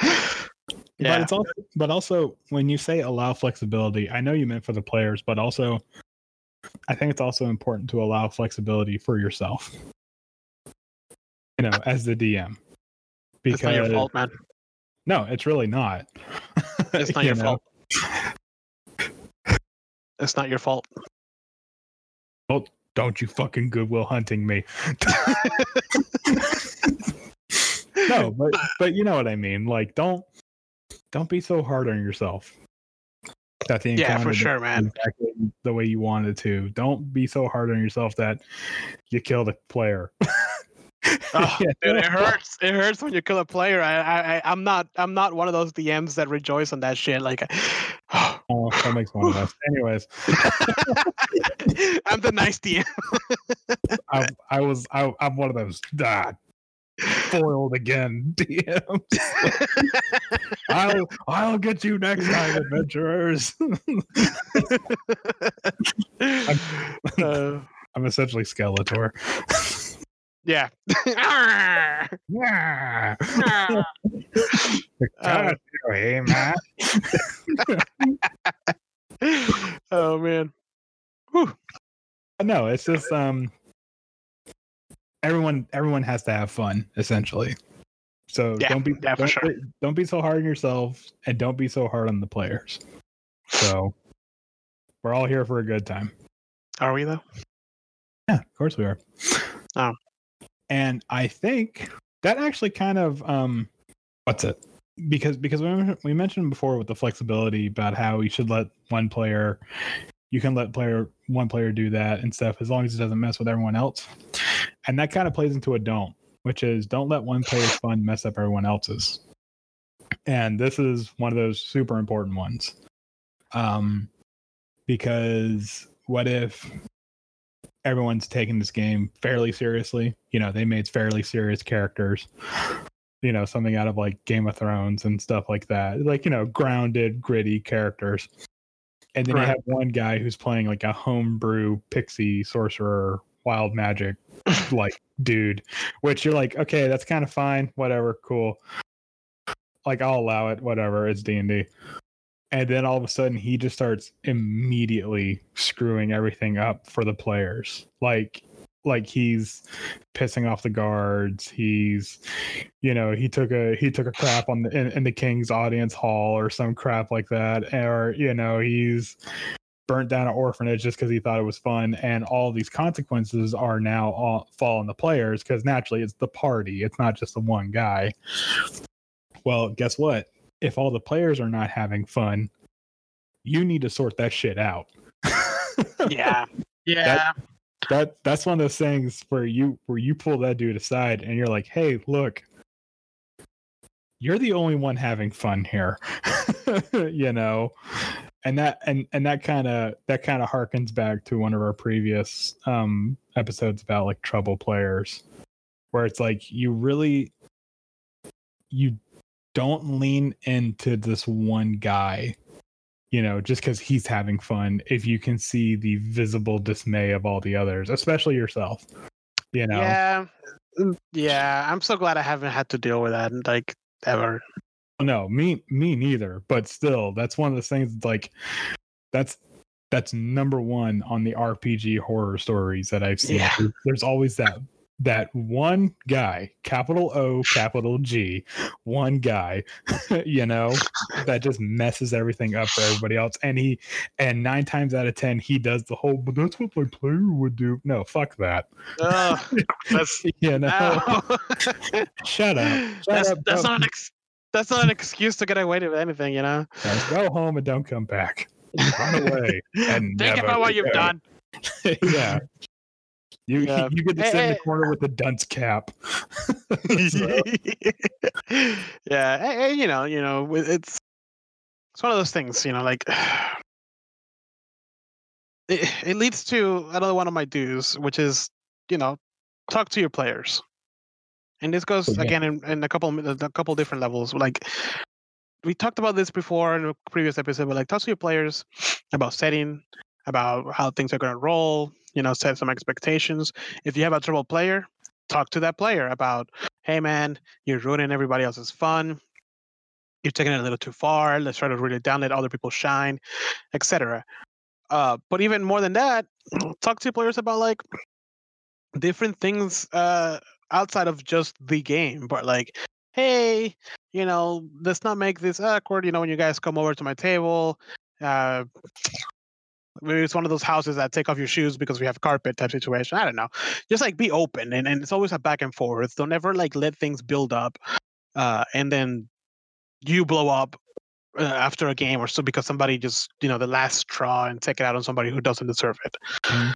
But it's also but also when you say allow flexibility, I know you meant for the players, but also I think it's also important to allow flexibility for yourself. You know, as the DM. it's not your fault, man. No, it's really not. It's not You your know? fault. It's not your fault. Well, don't you fucking goodwill hunting me. no, but but you know what I mean. Like don't don't be so hard on yourself. That the Yeah, for sure, man. Exactly the way you wanted to. Don't be so hard on yourself that you kill the player. Oh, dude, it hurts. It hurts when you kill a player. I, I, I'm not, I'm not one of those DMs that rejoice on that shit. Like, Oh, that makes one of us. Anyways, I'm the nice DM. I, I was I, I'm one of those. Ah, foiled again. DMs. I'll I'll get you next time, adventurers. Uh, I'm essentially Skeletor. yeah. Yeah. God, hey, Matt. oh man. No, it's just um everyone everyone has to have fun essentially. So Yeah, don't be yeah, don't, sure. be don't be so hard on yourself and don't be so hard on the players. So we're all here for a good time. Are we though? Yeah, of course we are. Oh. And I think that actually kind of um what's it? Because because we we mentioned before with the flexibility about how you should let one player you can let player one player do that and stuff as long as it doesn't mess with everyone else. And that kind of plays into a don't, which is don't let one player's fun mess up everyone else's. And this is one of those super important ones. Um because what if everyone's taking this game fairly seriously. You know, they made fairly serious characters. You know, something out of like Game of Thrones and stuff like that. Like, you know, grounded, gritty characters. And then Right. you have one guy who's playing like a homebrew pixie sorcerer, wild magic, like dude, which you're like, okay, that's kind of fine, whatever, cool. Like I'll allow it, whatever. It's D and D and then all of a sudden he just starts immediately screwing everything up for the players like like he's pissing off the guards he's you know he took a he took a crap on the in, in the king's audience hall or some crap like that or you know he's burnt down an orphanage just because he thought it was fun and all these consequences are now all fall on the players because naturally it's the party it's not just the one guy well guess what if all the players are not having fun, you need to sort that shit out. Yeah. Yeah. that that's one of those things where you where you pull that dude aside and you're like, "Hey, look, you're the only one having fun here." you know. And that and and that kind of that kind of harkens back to one of our previous um episodes about like trouble players where it's like you really you don't lean into this one guy you know just because he's having fun if you can see the visible dismay of all the others especially yourself you know Yeah. Mm, Yeah. I'm so glad I haven't had to deal with that like ever. no me me neither but still that's one of those things like that's that's number one on the rpg horror stories that i've seen Yeah. There's always that that one guy capital o capital g one guy you know that just messes everything up for everybody else and he and nine times out of ten he does the whole but that's what my player would do no fuck that Ugh, that's you know Ow. shut up that's up, that's not an ex- that's not an excuse to get away with anything, you know. go home and don't come back run away and Think about what you've done. yeah. You Yeah. you get to Hey, sit in the corner with the dunce cap. yeah, hey, hey, you know, you know, it's it's one of those things, you know, like it, it leads to another one of my do's, which is, you know, talk to your players. And this goes oh, Okay. again in, in a couple a couple different levels. Like we talked about this before in a previous episode, but like talk to your players about setting, about how things are going to roll. You know, set some expectations. If you have a trouble player, talk to that player about, hey man, you're ruining everybody else's fun. You're taking it a little too far. Let's try to really down, let other people shine, etc. Uh, but even more than that, talk to players about like different things uh, outside of just the game. But like, hey, you know, let's not make this awkward. You know, when you guys come over to my table, uh, maybe it's one of those houses that take off your shoes because we have carpet type situation. I don't know. Just like be open, and, and it's always a back and forth. Don't ever like let things build up, uh, and then you blow up uh, after a game or so because somebody just you know the last straw and take it out on somebody who doesn't deserve it. Mhm.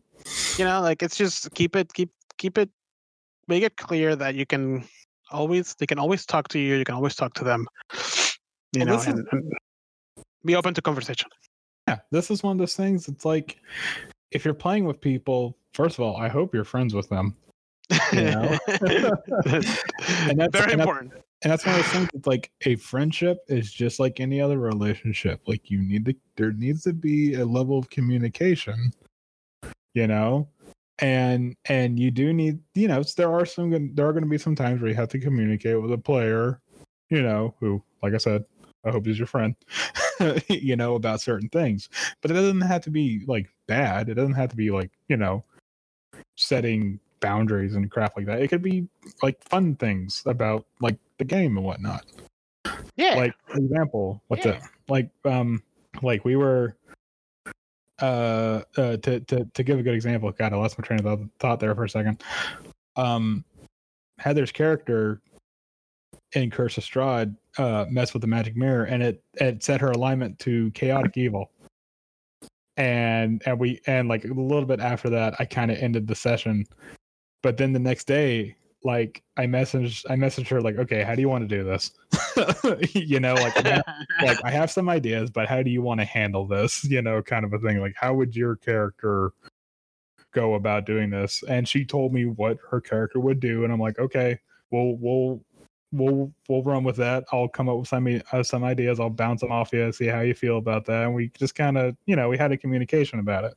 You know, like it's just keep it keep keep it make it clear that you can always they can always talk to you. You can always talk to them. You Well, know, and, and be open to conversation. Yeah, this is one of those things. It's like if you're playing with people, first of all, I hope you're friends with them. You know? and that's- very and that's- important. and that's one of those things it's like a friendship is just like any other relationship like you need to there needs to be a level of communication you know and and you do need you know there are some there are going to be some times where you have to communicate with a player you know who like i said i hope is your friend you know about certain things but it doesn't have to be like bad it doesn't have to be like you know setting boundaries and crap like that it could be like fun things about like the game and whatnot Yeah. like for example what's Yeah. it like um like we were uh, uh to, to to give a good example god i lost my train of thought there for a second um heather's character in curse of strahd uh messed with the magic mirror and it it set her alignment to chaotic evil. And and we and like a little bit after that i kind of ended the session. But then the next day like i messaged i messaged her like okay how do you want to do this? You know like I have- like i have some ideas but how do you want to handle this? You know kind of a thing like how would your character go about doing this? And she told me what her character would do and i'm like okay we'll we'll we'll we'll run with that i'll come up with some uh, some ideas i'll bounce them off you see how you feel about that and we just kind of you know we had a communication about it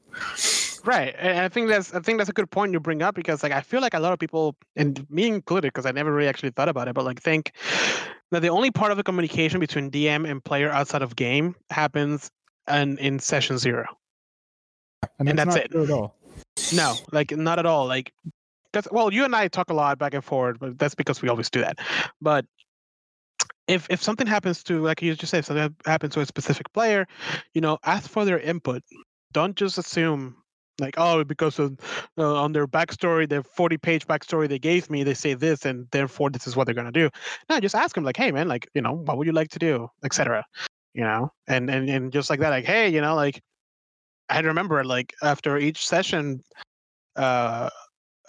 Right, and I think that's I think that's a good point you bring up because like I feel like a lot of people, and me included, because I never really actually thought about it, but like think that the only part of the communication between DM and player outside of game happens and in session zero. and, And that's not it. true at all No, like not at all. Like, because well, you and I talk a lot back and forth, but that's because we always do that. But if if something happens to like you just said, something happens to a specific player, you know, ask for their input. Don't just assume like oh because of uh, on their backstory, their forty page backstory they gave me, they say this, and therefore this is what they're gonna do. No, just ask them like, hey man, like you know, what would you like to do, etc. You know, and and and just like that, like hey, you know, like I remember like after each session, uh,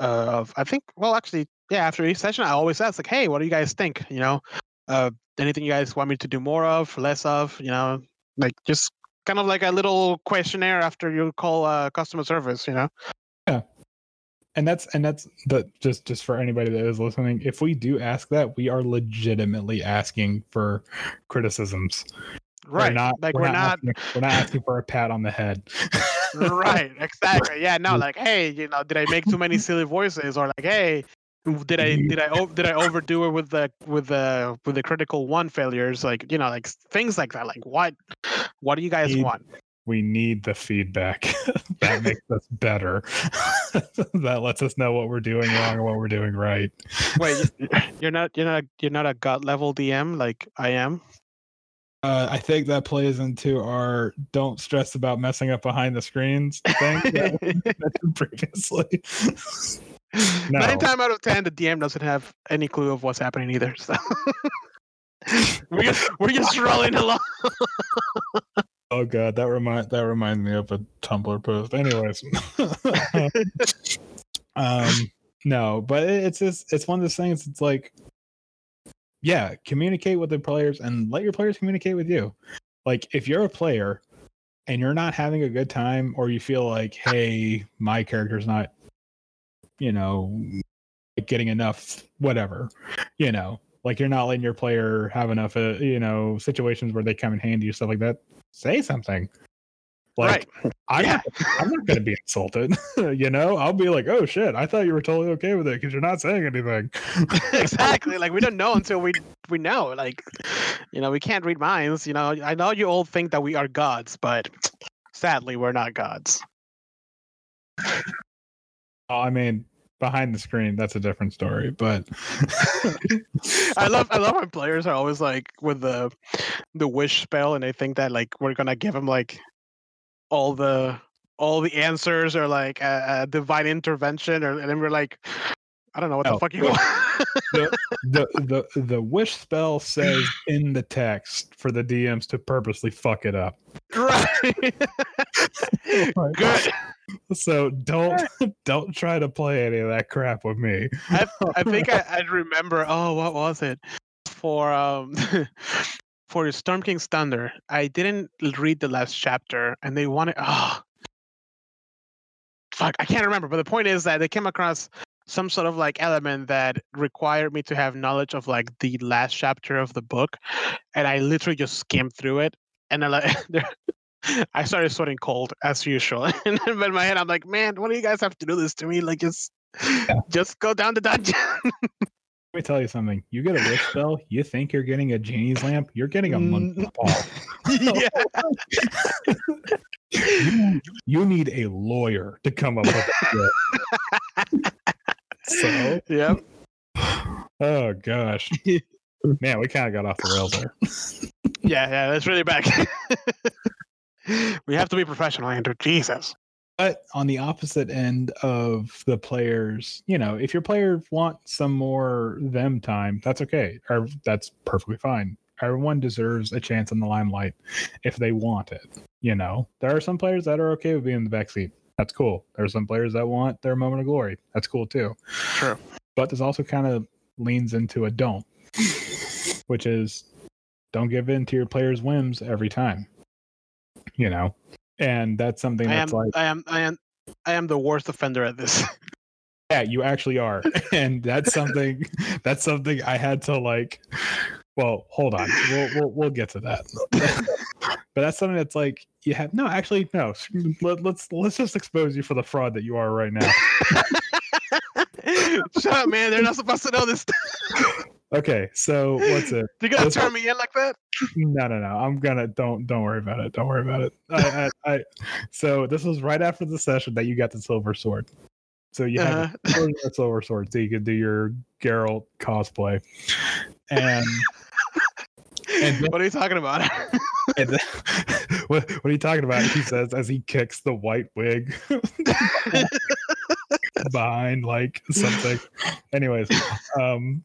of I think well actually yeah after each session I always ask like hey what do you guys think? You know uh anything you guys want me to do more of less of? You know like just kind of like a little questionnaire after you call uh customer service you know? Yeah. And that's and that's the just just for anybody that is listening if we do ask that we are legitimately asking for criticisms. Right. not like we're, not, asking, we're not asking for a pat on the head right exactly. Yeah no like hey you know did I make too many silly voices? Or like hey did I did I did I overdo it with the with the with the critical one failures? Like you know like things like that. Like what what do you guys want? we need the feedback. That makes us better. That lets us know what we're doing wrong or what we're doing right. Wait, you're not you're not you're not a gut level DM like I am. Uh, i think that plays into our don't stress about messing up behind the screens thing that we mentioned previously No. Nine time out of ten, the DM doesn't have any clue of what's happening either. So we're just, we're just rolling along. Oh god, that remind that reminds me of a Tumblr post. Anyways, um, no, but it's just it's one of those things. It's like, yeah, communicate with the players and let your players communicate with you. Like, if you're a player and you're not having a good time, or you feel like, hey, my character's not, you know, getting enough, whatever, you know, like you're not letting your player have enough, uh, you know, situations where they come in handy, or stuff like that say something. Like right. I'm, Yeah. not, I'm not going to be insulted. you know, I'll be like, oh shit, I thought you were totally okay with it because you're not saying anything. exactly. Like we don't know until we we know. Like you know, we can't read minds. You know, I know you all think that we are gods, but sadly, we're not gods. Oh, I mean, behind the screen, that's a different story. But I love I love when players are always like with the the wish spell and they think that like we're gonna give them like all the all the answers are like a, a divine intervention or and then we're like I don't know what the fuck you want. the the the wish spell says in the text for the DMs to purposely fuck it up. right. Good. So don't don't try to play any of that crap with me. I, I think I, I remember. Oh, what was it for? Um, for Storm King's Thunder. I didn't read the last chapter, and they wanted. Oh, fuck! I can't remember. But the point is that they came across some sort of like element that required me to have knowledge of like the last chapter of the book, and I literally just skimmed through it, and I like. I started sweating cold as usual, and in my head, I'm like, "Man, why do you guys have to do this to me? Like, just, Yeah. just go down the dungeon." Let me tell you something. You get a wish spell, you think you're getting a genie's lamp, you're getting a monkey Mm. paw. yeah, You, you need a lawyer to come up with it. so, yep. oh gosh. Man, we kind of got off the rails there. Yeah, yeah, that's really bad. we have to be professional, Andrew. Jesus. But on the opposite end of the players, you know, if your player wants some more them time, that's okay. Or that's perfectly fine. Everyone deserves a chance in the limelight if they want it. You know, there are some players that are okay with being in the backseat. That's cool. There are some players that want their moment of glory. That's cool too. True. But this also kind of leans into a don't, which is don't give in to your players' whims every time. You know, and that's something I am, that's like I am, I am, I am the worst offender at this. yeah you actually are and that's something that's something i had to like well hold on we'll we'll, we'll get to that but that's something that's like you have no actually no Let, let's let's just expose you for the fraud that you are right now Shut up, man. They're not supposed to know this. Okay so what's it You're gonna turn me in like that? no no no i'm gonna don't don't worry about it don't worry about it I, I, I so this was right after the session that you got the silver sword so you had Uh-huh. a silver sword so you could do your Geralt cosplay and And then- what are you talking about? And then, what, what are you talking about? He says as he kicks the white wig behind like something. Anyways, um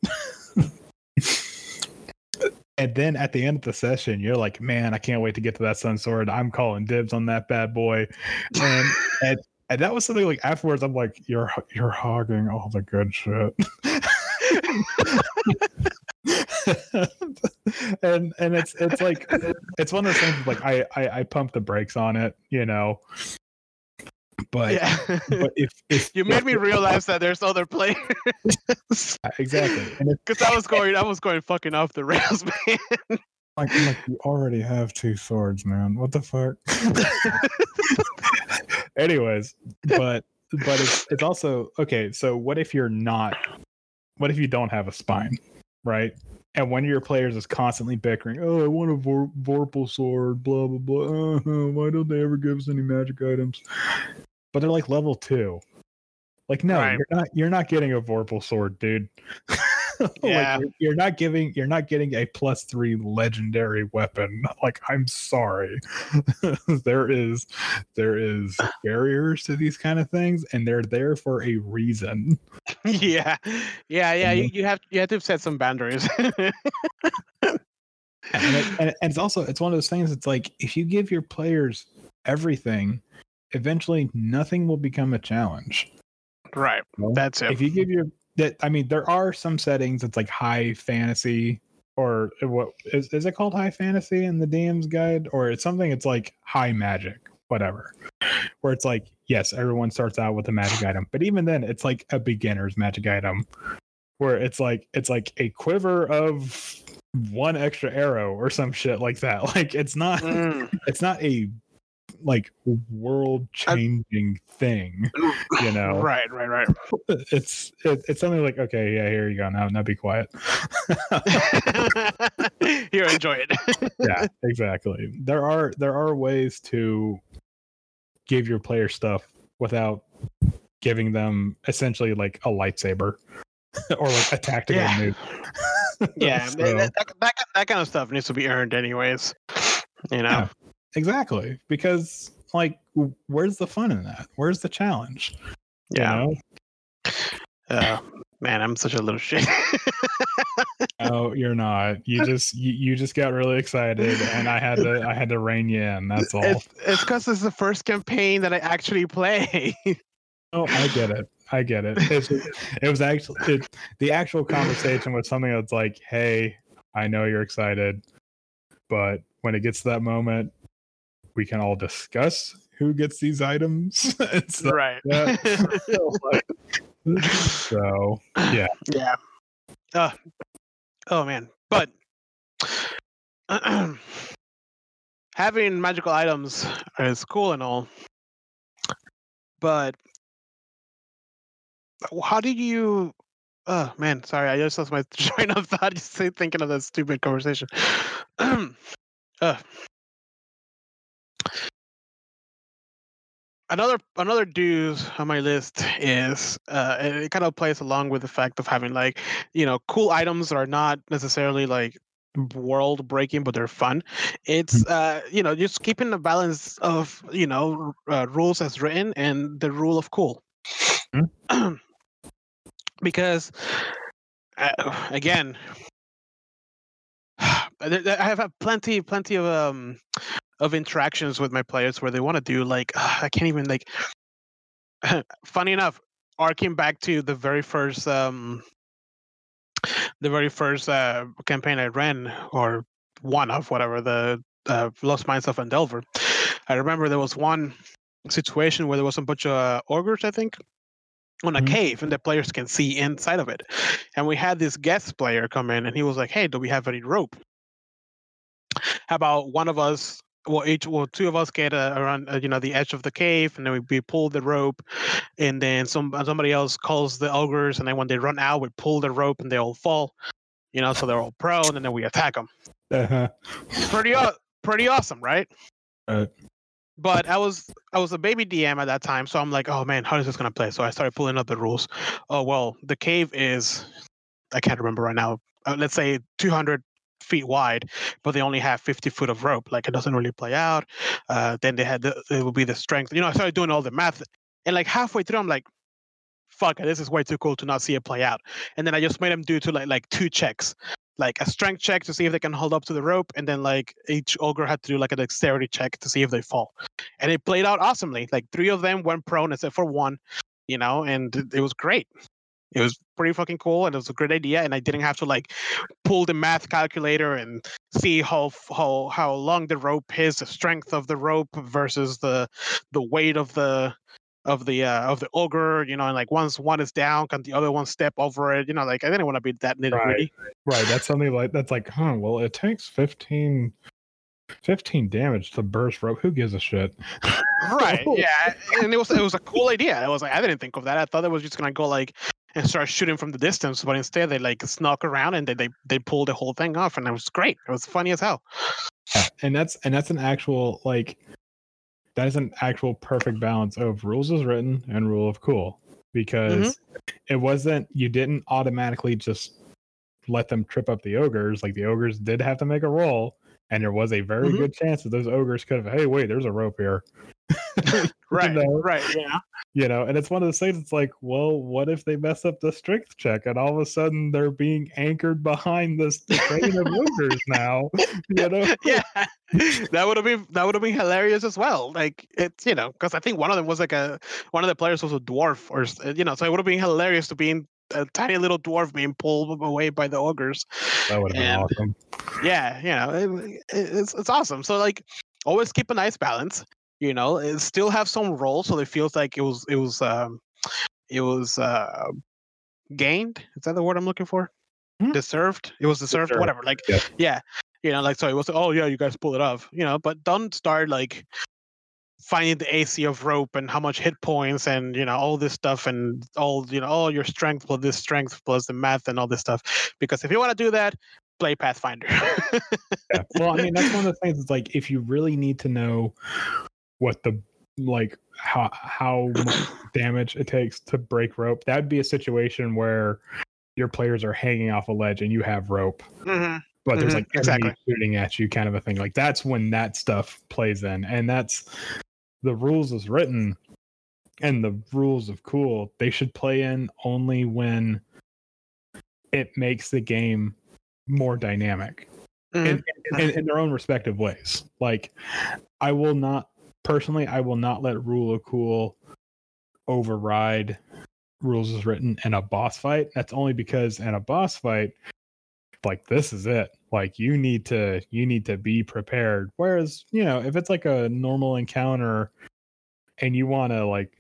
and then at the end of the session, you're like, man, I can't wait to get to that sun sword. I'm calling dibs on that bad boy. And and and that was something like afterwards, I'm like, you're you're hogging all the good shit. and and it's it's like it's one of those things like I, I I pump the brakes on it, you know. But yeah. but if if you made me realize that there's other players. exactly, Because I was going, I was going fucking off the rails, man. like, like you already have two swords, man. What the fuck? Anyways, but but it's it's also okay. So what if you're not? What if you don't have a spine, right? And one of your players is constantly bickering, "Oh, I want a Vor- Vorpal sword, blah blah blah. Uh, why don't they ever give us any magic items?" But they're like level two. Like, no, Right. you're not. You're not getting a Vorpal sword, dude. Like, Yeah. you're, you're not giving. You're not getting a plus three legendary weapon. Like, I'm sorry. there is, there is barriers to these kind of things, and they're there for a reason. yeah, yeah, yeah. You, you have you have to set some boundaries. and, it, and it's also it's one of those things it's like if you give your players everything eventually nothing will become a challenge right. know? That's it. if you give your that i mean there are some settings it's like high fantasy or what is, is it called high fantasy in the dm's guide or it's something it's like high magic whatever where it's like yes everyone starts out with a magic item but even then it's like a beginner's magic item where it's like it's like a quiver of one extra arrow or some shit like that like it's not Mm. it's not a like world changing thing you know Right, right, right. it's it, it's something like okay yeah here you go now now be quiet Here, enjoy it. yeah exactly there are there are ways to give your player stuff without giving them essentially like a lightsaber or like a tactical Yeah. move yeah, So- that, that, that, that kind of stuff needs to be earned, anyways. You know. Exactly because like where's the fun in that where's the challenge You Yeah. know? Uh, man, I'm such a little shit. Oh, you're not. You just you, you just got really excited, and I had to I had to rein you in. That's all. it's it's because it's the first campaign that I actually play. Oh, I get it. I get it. It's it was actually it, the actual conversation was something that's like, "Hey, I know you're excited, but when it gets to that moment, we can all discuss who gets these items." and right. like. So, like, so yeah, yeah. Uh, oh man, but having magical items is cool and all, but how did you? Oh man, sorry, I just lost my train of thought. Just thinking of that stupid conversation. uh, another another do's on my list is uh it kind of plays along with the fact of having like you know cool items that are not necessarily like world breaking but they're fun. It's Mm. uh you know just keeping the balance of you know uh, rules as written and the rule of cool. Because uh, again I have had plenty, plenty of um of interactions with my players where they want to do like I can't even like. funny enough, arcing back to the very first um the very first uh campaign I ran or one of whatever the uh, Lost Mines of Phandelver. I remember there was one situation where there was a bunch of uh, ogres, I think, on a Mhm. cave, and the players can see inside of it. And we had this guest player come in, and he was like, "Hey, do we have any rope? How about one of us?" Well, each, well, two of us get uh, around, uh, you know, the edge of the cave, and then we, we pull the rope, and then some somebody else calls the ogres, and then when they run out, we pull the rope, and they all fall, you know, so they're all prone, and then we attack them uh-huh. pretty pretty awesome, right? Right. But I was I was a baby DM at that time, so I'm like, oh man, how is this gonna play? So I started pulling up the rules. Oh well, the cave is I can't remember right now. Uh, let's say 200 feet wide, but they only have 50 foot of rope. Like it doesn't really play out. Uh, then they had the, it would be the strength. You know, I started doing all the math, and like halfway through, I'm like, fuck, this is way too cool to not see it play out. And then I just made them do to like like two checks like a strength check to see if they can hold up to the rope, and then like each ogre had to do like a dexterity check to see if they fall. And it played out awesomely. Like three of them went prone except for one, you know, and it- it was great. It was pretty fucking cool, and it was a great idea. And I didn't have to like pull the math calculator and see how how how long the rope is, the strength of the rope versus the the weight of the of the uh, of the ogre, you know, and like once one is down, can the other one step over it? You know, like I didn't want to be that nitty gritty. Right. That's something like that's like, huh, well, it takes 15, 15 damage to burst rope. Who gives a shit? right yeah and it was it was a cool idea i was like i didn't think of that i thought it was just gonna go like and start shooting from the distance but instead they like snuck around and they they, they pulled the whole thing off and it was great. It was funny as hell. Yeah, and that's and that's an actual like that is an actual perfect balance of rules as written and rule of cool because mm-hmm. it wasn't you didn't automatically just let them trip up the ogres like the ogres did have to make a roll and there was a very Mhm. good chance that those ogres could have hey wait there's a rope here. Right know? right yeah. You know and it's one of those things it's like well what if they mess up the strength check and all of a sudden they're being anchored behind this train of ogres now? You know? Yeah. That would have been that would have been hilarious as well like it's you know because i think one of them was like a one of the players was a dwarf or you know so it would have been hilarious to be in a tiny little dwarf being pulled away by the ogres. That would have been awesome. yeah you know it, it- it's it's awesome. So like always keep a nice balance you know it still have some role so it feels like it was it was um it was uh gained. Is that the word i'm looking for? Hmm. deserved? It was deserved Deserved, whatever like yeah. yeah you know like so it was oh yeah you guys pull it off you know but don't start like finding the AC of rope and how much hit points and you know all this stuff and all you know all your strength plus this strength plus the math and all this stuff because if you want to do that play Pathfinder yeah. Well, I mean, that's one of the things. It's like if you really need to know what the like how how much damage it takes to break rope, that would be a situation where your players are hanging off a ledge and you have rope, Mhm. but there's Mhm, like exactly. shooting at you, kind of a thing. Like that's when that stuff plays in, and that's the rules is written, and the rules of cool. They should play in only when it makes the game more dynamic Mhm. in, in, in their own respective ways. Like, I will not personally, I will not let rule of cool override rules as written in a boss fight. That's only because in a boss fight, like this is it. Like you need to you need to be prepared. Whereas you know if it's like a normal encounter and you want to like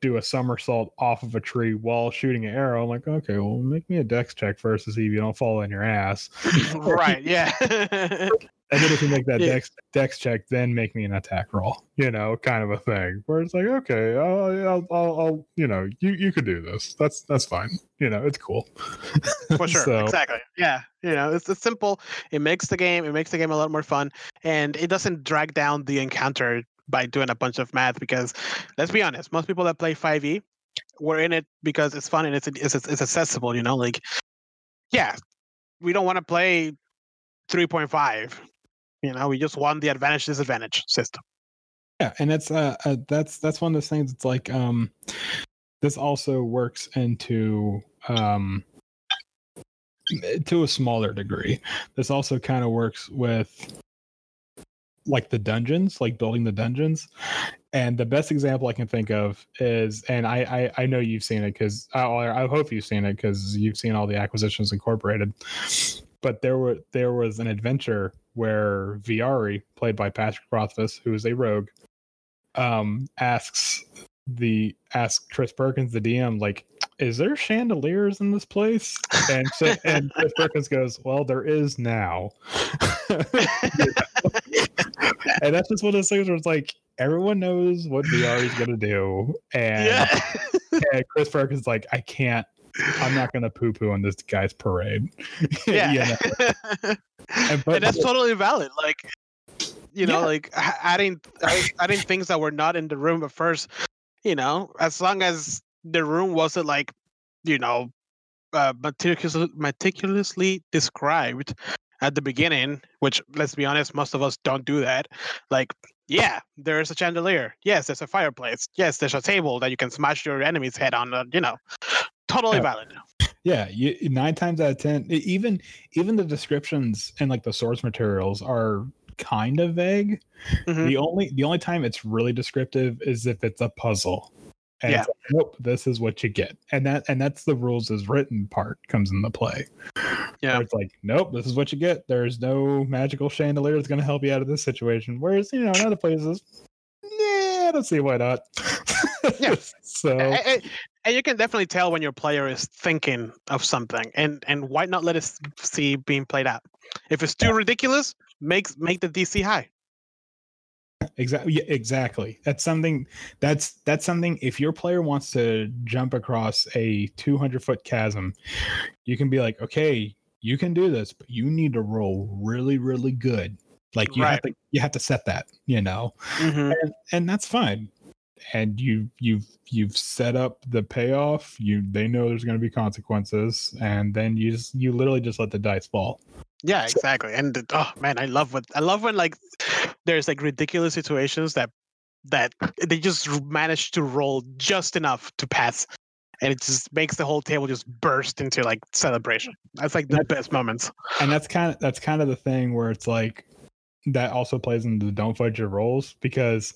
do a somersault off of a tree while shooting an arrow. I'm like, okay, well, make me a dex check first to see if you don't fall on your ass. right. Yeah. And then if you make that Yeah. dex dex check, then make me an attack roll. You know, kind of a thing where it's like, okay, I'll, I'll, I'll, I'll you know, you you could do this. That's that's fine. You know, it's cool. For sure. So, Exactly. Yeah. You know, it's, it's simple. It makes the game. It makes the game a lot more fun, and it doesn't drag down the encounter by doing a bunch of math. Because let's be honest, most people that play 5e were in it because it's fun and it's it's, it's accessible. You know, like yeah, we don't want to play 3.5. You know, we just want the advantage disadvantage system. yeah, and that's uh, uh that's that's one of those things. It's like um, this also works into um to a smaller degree. This also kind of works with like the dungeons, like building the dungeons. And the best example I can think of is, and I I, I know you've seen it because I, I hope you've seen it because you've seen all the acquisitions incorporated. But there were there was an adventure where Viari, played by Patrick Rothfuss, who is a rogue, um, asks the asks Chris Perkins, the DM, like, is there chandeliers in this place? And so and Chris Perkins goes, Well, there is now. and that's just one of those things where it's like everyone knows what Viari is gonna do. And, yeah. and Chris Perkins is like, I can't I'm not gonna poo poo on this guy's parade. yeah. And, but- and that's totally valid. Like, you know, Yeah. like adding adding- adding things that were not in the room at first. You know, as long as the room wasn't like, you know, uh, meticulously, meticulously described at the beginning. Which, let's be honest, most of us don't do that. Like, yeah, there is a chandelier. Yes, there's a fireplace. Yes, there's a table that you can smash your enemy's head on. uh, You know, totally Yeah. valid. Yeah, you, nine times out of ten, even even the descriptions and like the source materials are kind of vague. Mhm. The only the only time it's really descriptive is if it's a puzzle. And it's like, nope, this is what you get. And that and that's the rules as written part comes into play. Yeah. Where it's like, nope, this is what you get. There's no magical chandelier that's gonna help you out of this situation. Whereas, you know, in other places, yeah, I don't see why not. Yeah. so A- a- and you can definitely tell when your player is thinking of something and and why not let it s- see being played out if it's too ridiculous make make the dc high Exactly. Yeah, exactly. That's something. That's that's something. If your player wants to jump across a 200 foot chasm, you can be like, okay, you can do this, but you need to roll really, really good. Like you have to, you have to set that, you know, mm-hmm. and, and that's fine. And you you've you've set up the payoff. You they know there's going to be consequences, and then you just you literally just let the dice fall. yeah exactly and oh man i love what i love when like there's like ridiculous situations that that they just manage to roll just enough to pass and it just makes the whole table just burst into like celebration that's like the That's- best moments and that's kind of that's kind of the thing where it's like that also plays into the don't fudge your rolls because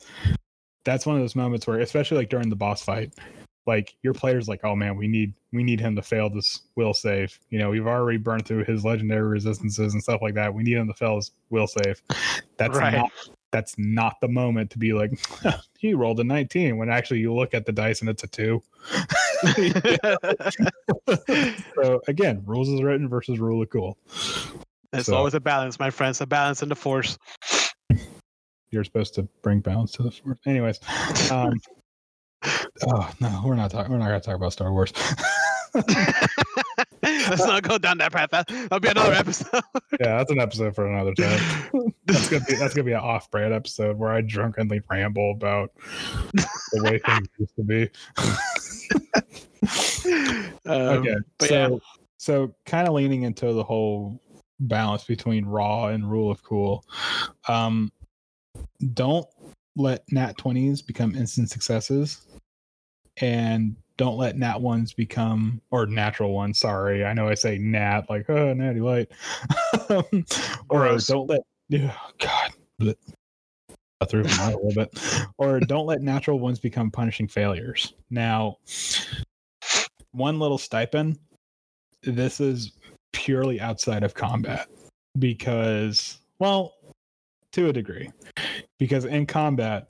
that's one of those moments where especially like during the boss fight like your player's like oh man we need we need him to fail this will save. You know we've already burned through his legendary resistances and stuff like that. We need him to fail his will save. That's Right. not that's not the moment to be like he rolled a 19 when actually you look at the dice and it's a 2 so again rules is written versus rule of cool. It's So- always a balance my friends a balance in the force you're supposed to bring balance to the force. Anyways, um, oh no, we're not talking. We're not gonna talk about Star Wars. Let's not go down that path. That, that'll be another episode. yeah, that's an episode for another time. That's gonna be that's gonna be an off-brand episode where I drunkenly ramble about the way things used to be. Um, okay, so yeah. so kind of leaning into the whole balance between raw and rule of cool. Um, don't let nat 20s become instant successes. And don't let nat ones become or natural ones sorry. I know i say nat like oh natty light. Or don't let yeah god. I threw them out a little bit. Or don't let natural ones become punishing failures. Now one little stipend this is purely outside of combat because well to a degree because in combat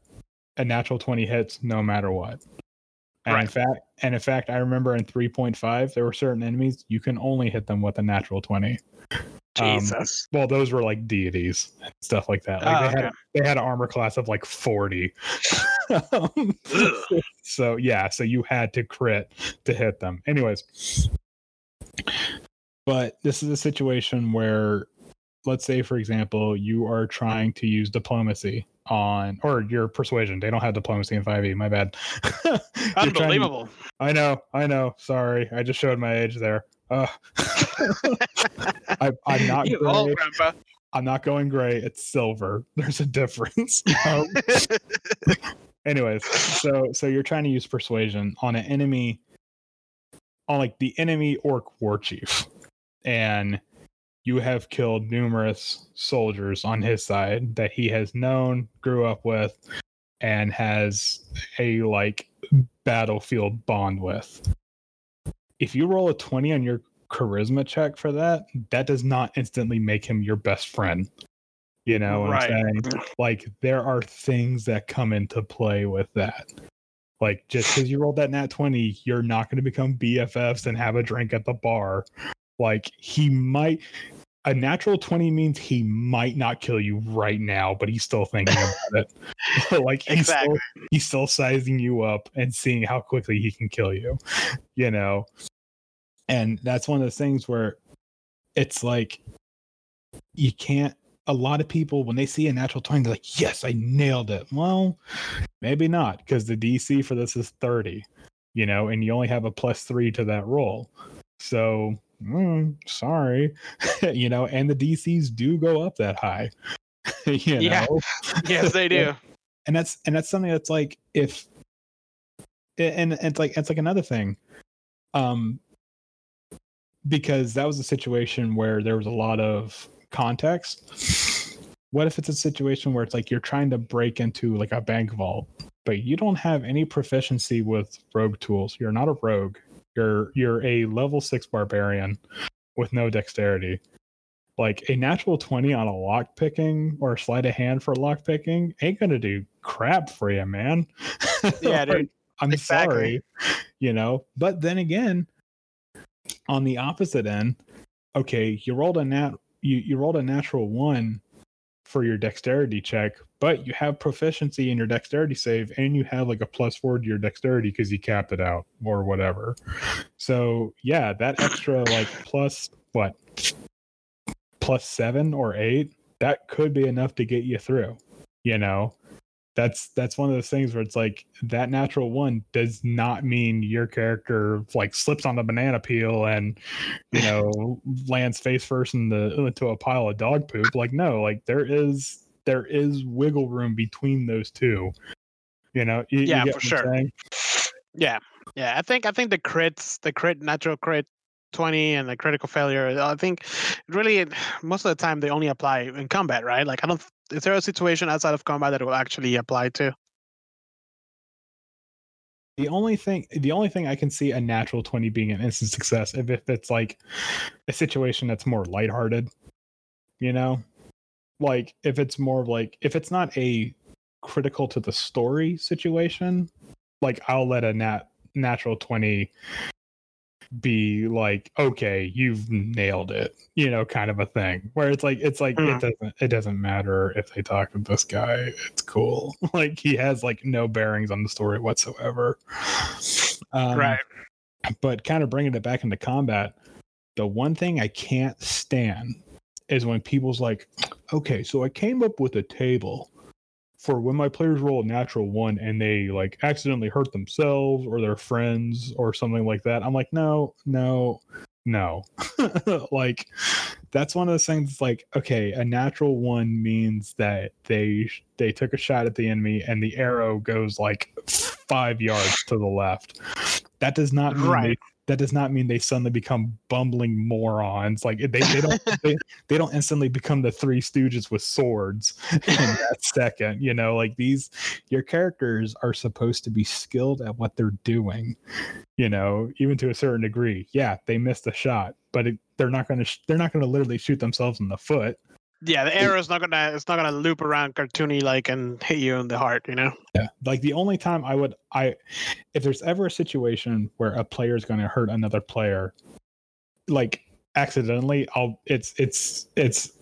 a natural 20 hits no matter what And in Right. fact, and in fact, I remember in 3.5 there were certain enemies you can only hit them with a natural 20. Um, Jesus. Well, those were like deities and stuff like that. Like Oh, they had okay. they had an armor class of like 40. Um, so yeah, so you had to crit to hit them. Anyways, but this is a situation where let's say for example, you are trying to use diplomacy on or your persuasion. They don't have diplomacy in 5e, my bad. You're to- Unbelievable. I know, I know. Sorry. I just showed my age there. Uh, I, I'm not you gray. old. I'm not going gray. It's silver. There's a difference. Um, anyways, so so you're trying to use persuasion on an enemy, on like the enemy orc war chief, and you have killed numerous soldiers on his side that he has known, grew up with, and has a like battlefield bond with. If you roll a 20 on your charisma check for that, that does not instantly make him your best friend. You know Right. I'm saying? Like there are things that come into play with that. Like just because you rolled that nat 20, you're not going to become BFFs and have a drink at the bar. Like he might a natural 20 means he might not kill you right now, but he's still thinking about it. like he's Exactly. still he's still sizing you up and seeing how quickly he can kill you. You know? And that's one of those things where it's like you can't a lot of people when they see a natural 20 they're like yes i nailed it well maybe not because the dc for this is 30 you know and you only have a plus three to that roll so mm, sorry. You know and the dcs do go up that high you Yeah. know? Yes, they do. and that's and that's something that's like if and, and it's like it's like another thing um because that was a situation where there was a lot of context. What if it's a situation where it's like you're trying to break into like a bank vault but you don't have any proficiency with rogue tools. You're not a rogue you're you're a level 6 barbarian with no dexterity like a natural 20 on a lock picking or a sleight of hand for lock picking ain't gonna do crap for you man Yeah, Like, dude. i'm Exactly. sorry you know but then again on the opposite end okay you rolled a nat you, you rolled a natural one for your dexterity check but you have proficiency in your dexterity save and you have like a plus four to your dexterity because you capped it out or whatever. So yeah that extra like plus what? Plus seven or eight that could be enough to get you through you know that's that's one of those things where it's like that natural one does not mean your character like slips on the banana peel and you know lands face first in the into a pile of dog poop like no like there is there is wiggle room between those two you know You- you Yeah, get for sure. Yeah, yeah. I think I think the crits, the crit, natural crit, twenty, and the critical failure. I think really most of the time they only apply in combat, right? Like I don't. Is there a situation outside of combat that will actually apply to? the only thing the only thing i can see a natural 20 being an instant success if, if it's like a situation that's more lighthearted you know like if it's more of like if it's not a critical to the story situation like i'll let a nat natural 20 be like okay you've nailed it you know kind of a thing where it's like it's like Mhm. it doesn't it doesn't matter if they talk to this guy it's cool like he has like no bearings on the story whatsoever um, right. but kind of bringing it back into combat the one thing i can't stand is when people's like okay so i came up with a table for when my players roll a natural one and they like accidentally hurt themselves or their friends or something like that i'm like no no no like that's one of those things like okay a natural one means that they they took a shot at the enemy and the arrow goes like five yards to the left that does not mean Right. That does not mean they suddenly become bumbling morons. Like they, they don't they, they don't instantly become the three stooges with swords in that second you know? Like these your characters are supposed to be skilled at what they're doing you know even to a certain degree. Yeah they missed a shot but it, they're not going to sh- they're not going to literally shoot themselves in the foot Yeah, the arrow is not gonna it's not gonna loop around cartoony like and hit you in the heart, you know. Yeah, like the only time I would I, if there's ever a situation where a player is going to hurt another player, like accidentally, I'll it's it's it's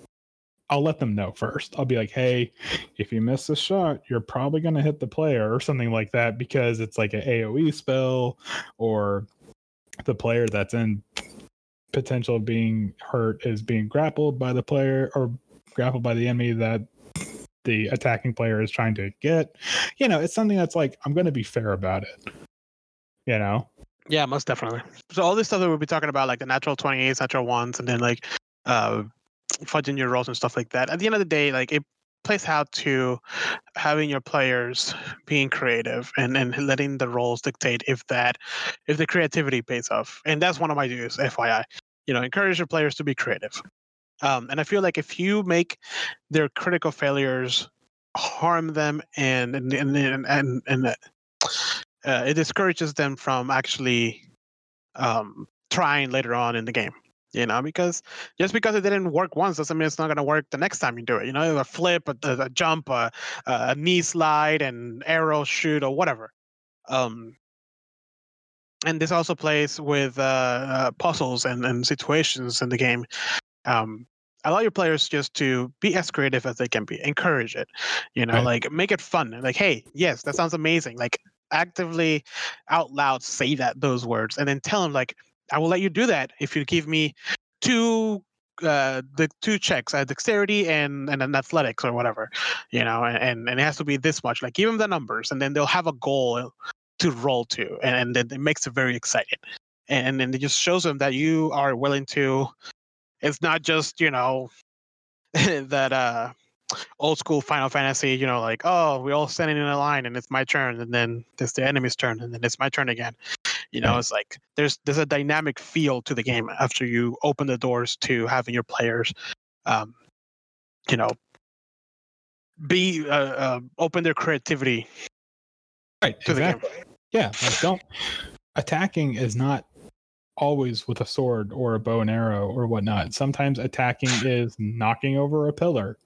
I'll let them know first. I'll be like, hey, if you miss a shot, you're probably going to hit the player or something like that because it's like an AoE spell or the player that's in potential of being hurt is being grappled by the player or grappled by the enemy that the attacking player is trying to get. You know, it's something that's like, I'm going to be fair about it. You know? Yeah, most definitely. So all this stuff that we'll be talking about, like the natural 28s, natural ones, and then like uh fudging your rolls and stuff like that. At the end of the day, like it plays out to having your players being creative and and letting the rolls dictate if that if the creativity pays off. And that's one of my do's, FYI. You know, encourage your players to be creative. Um, and I feel like if you make their critical failures harm them and and and and, and, and uh, it discourages them from actually um, trying later on in the game you know, because just because it didn't work once doesn't mean it's not going to work the next time you do it. You know, a flip, a, a jump, a, a knee slide, and arrow shoot, or whatever. Um, and this also plays with uh, uh, puzzles and, and situations in the game. Um, allow your players just to be as creative as they can be. Encourage it. You know, right. like make it fun. Like, hey, yes, that sounds amazing. Like actively out loud say that those words and then tell them like I will let you do that if you give me two uh the two checks uh, dexterity and and an athletics or whatever you know and and it has to be this much like give them the numbers and then they'll have a goal to roll to and, and then it makes it very exciting and then it just shows them that you are willing to it's not just you know that uh old school Final Fantasy, you know, like, oh, we all standing in a line and it's my turn, and then it's the enemy's turn, and then it's my turn again. You know, it's like there's there's a dynamic feel to the game after you open the doors to having your players, um, you know, be uh, uh, open their creativity. Right. exactly. Yeah. Like don't attacking is not always with a sword or a bow and arrow or whatnot. Sometimes attacking is knocking over a pillar,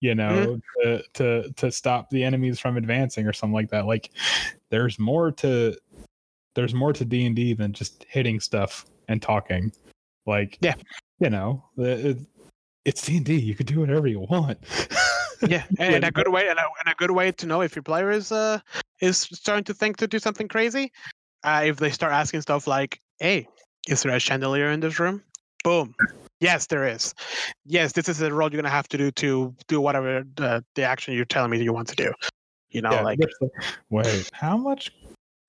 you know, mm-hmm. to, to to stop the enemies from advancing or something like that. Like there's more to there's more to D and D than just hitting stuff and talking. Like, yeah, you know, it, it's D and D. You can do whatever you want. yeah, and, a good way and a, and a, good way to know if your player is uh is starting to think to do something crazy. Uh, if they start asking stuff like, "Hey, is there a chandelier in this room?" Boom. Yes, there is. Yes, this is a roll you're gonna have to do to do whatever the, the action you're telling me you want to do. You know, yeah, like wait, how much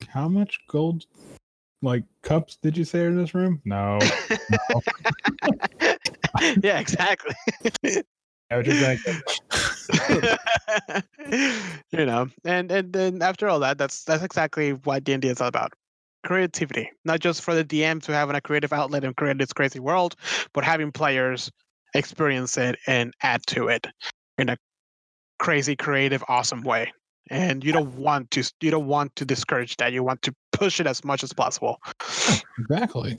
how much gold like cups did you say are in this room? No. no. yeah, exactly. you know, and and then after all that, that's that's exactly what D and D is all about. Creativity, not just for the DM to have a creative outlet and create this crazy world, but having players experience it and add to it in a crazy, creative, awesome way. And you don't want to you don't want to discourage that you want to push it as much as possible. Exactly.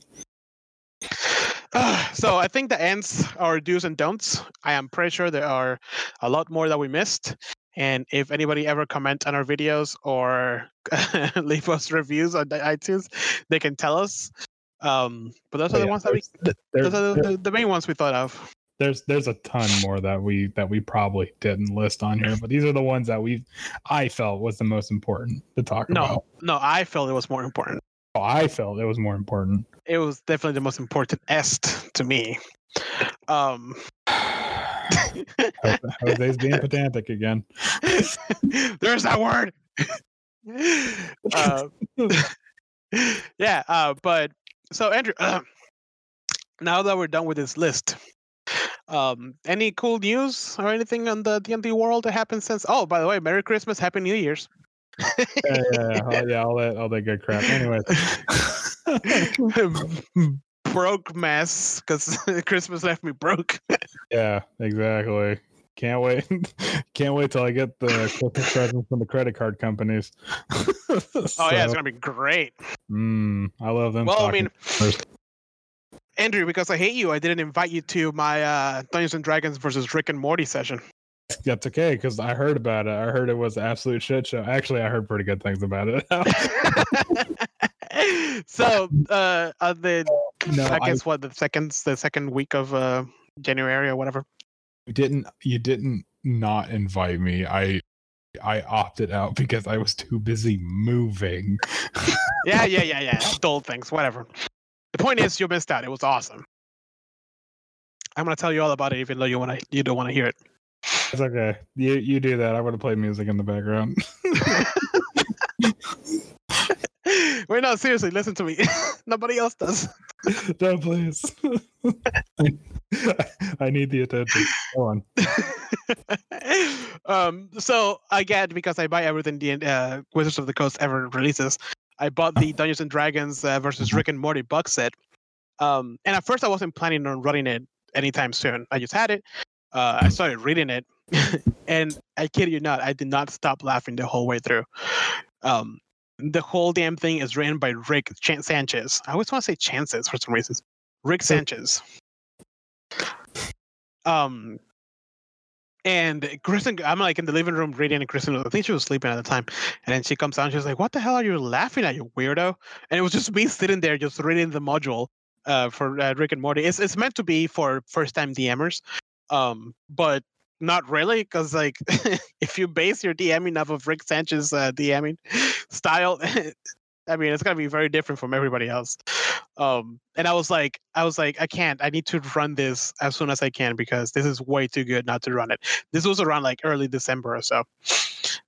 So i think the ends are do's and don'ts. I am pretty sure there are a lot more that we missed and if anybody ever comment on our videos or leave us reviews on itunes they can tell us um, but those oh, are the yeah, ones that we those are the, the main ones we thought of there's there's a ton more that we that we probably didn't list on here, but these are the ones that we I felt was the most important to talk no, about. No, I felt it was more important. Oh, I felt it was more important. It was definitely the most important est to me. Um Jose's being pedantic again. There's that word. uh, yeah, uh, but so Andrew, uh, now that we're done with this list, um, any cool news or anything on the D&D world that happened since? Oh, by the way, Merry Christmas, Happy New Year's. yeah, yeah, oh, yeah, all that, all that good crap. Anyway, broke mess because Christmas left me broke. yeah, exactly. Can't wait. Can't wait till I get the Christmas presents from the credit card companies. so, oh yeah, it's gonna be great. Mm, I love them. Well, I mean, Andrew, because I hate you, I didn't invite you to my uh, Dungeons and Dragons versus Rick and Morty session. That's okay because I heard about it. I heard it was an absolute shit show. Actually, I heard pretty good things about it. So, uh, on the no, I I guess what the second the second week of uh, January or whatever. you didn't. You didn't not invite me. I I opted out because I was too busy moving. Yeah, yeah, yeah, yeah. Dull things, whatever. The point is, you missed out. It was awesome. I'm gonna tell you all about it, even though you wanna you don't want to hear it. It's okay. You you do that. I would have played music in the background. Wait, no, seriously, listen to me. Nobody else does. no, please. I need the attention. Go on. um, so again, because I buy everything the uh, Wizards of the Coast ever releases, I bought the Dungeons and Dragons uh, versus Rick and Morty box set. Um, and at first, I wasn't planning on running it anytime soon. I just had it. Uh, I started reading it, and I kid you not, I did not stop laughing the whole way through. Um, the whole damn thing is written by Rick Chan- Sanchez. I always want to say Chances for some reasons. Rick Sanchez. Um, and Kristen, I'm like in the living room reading, and Kristen, I think she was sleeping at the time. And then she comes down, she's like, What the hell are you laughing at, you weirdo? And it was just me sitting there just reading the module uh, for uh, Rick and Morty. It's, it's meant to be for first time DMers, um, but not really, because like if you base your DMing off of Rick Sanchez uh, DMing style, I mean, it's gonna be very different from everybody else. Um, and I was like, I was like, I can't. I need to run this as soon as I can because this is way too good not to run it. This was around like early December or so.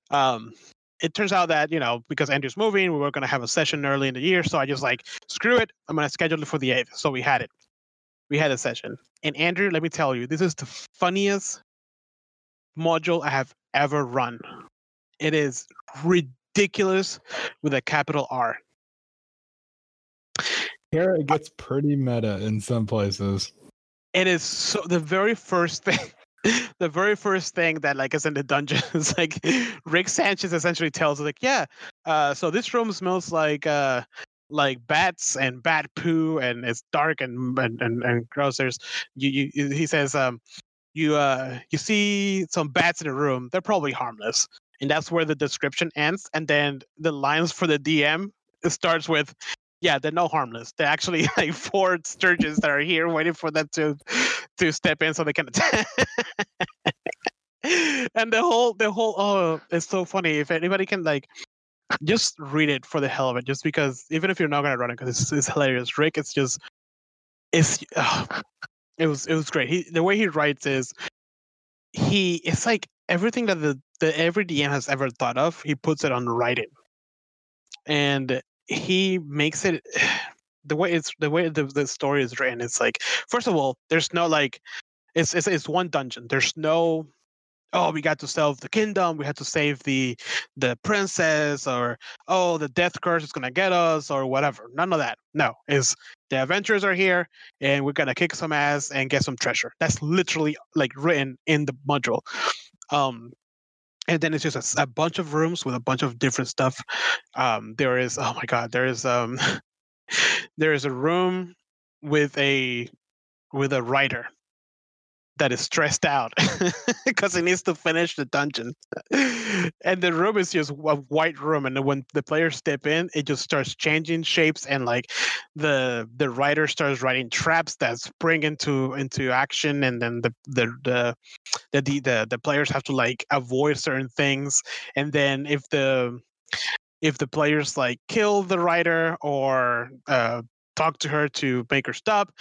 Um, it turns out that you know because Andrew's moving, we were gonna have a session early in the year, so I just like screw it. I'm gonna schedule it for the eighth. So we had it. We had a session, and Andrew, let me tell you, this is the funniest module I have ever run. It is ridiculous with a capital R. Here it gets pretty meta in some places. It is so the very first thing. The very first thing that like is in the dungeon is like Rick Sanchez essentially tells us like, yeah, uh, so this room smells like uh like bats and bat poo and it's dark and and and, and gross. There's you, you he says um you uh you see some bats in a room, they're probably harmless. And that's where the description ends. And then the lines for the DM it starts with yeah, they're no harmless. They're actually like four stirges that are here waiting for them to to step in so they can attack. and the whole the whole oh it's so funny. If anybody can like just read it for the hell of it, just because even if you're not gonna run it, because it's, it's hilarious. Rick, it's just it's oh, it was it was great. He the way he writes is he it's like everything that the, the every DM has ever thought of, he puts it on writing. And he makes it the way it's the way the, the story is written it's like first of all there's no like it's, it's it's one dungeon there's no oh we got to save the kingdom we had to save the the princess or oh the death curse is gonna get us or whatever none of that no is the adventurers are here and we're gonna kick some ass and get some treasure. That's literally like written in the module. Um and then it's just a bunch of rooms with a bunch of different stuff. Um there is oh my god there is um there is a room with a with a writer that is stressed out because he needs to finish the dungeon. And the room is just a white room and when the players step in it just starts changing shapes and like the the writer starts writing traps that spring into into action and then the the the the the, the, players have to like avoid certain things. And then if the if the players like kill the writer or uh, talk to her to make her stop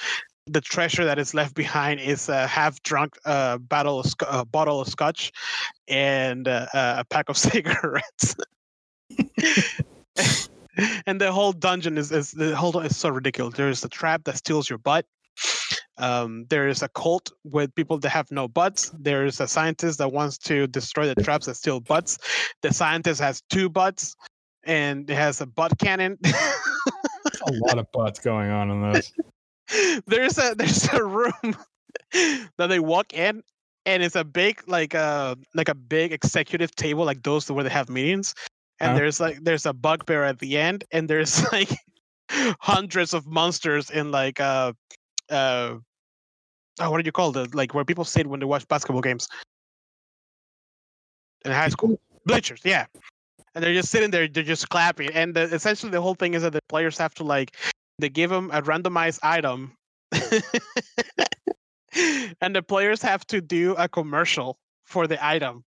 the treasure that is left behind is a half drunk uh, bottle of uh, bottle of scotch and uh, a pack of cigarettes and the whole dungeon is, is the whole is so ridiculous there's a trap that steals your butt um, there is a cult with people that have no butts. There's a scientist that wants to destroy the traps that steal butts. The scientist has two butts and it has a butt cannon. a lot of butts going on in this. There's a there's a room that they walk in and it's a big like a like a big executive table like those where they have meetings and Huh? there's like there's a bugbear at the end and there's like hundreds of monsters in like uh uh, oh, what do you call it? Like where people sit when they watch basketball games in high school. Bleachers, yeah. And they're just sitting there, they're just clapping. And the, essentially, the whole thing is that the players have to like, they give them a randomized item, and the players have to do a commercial for the item,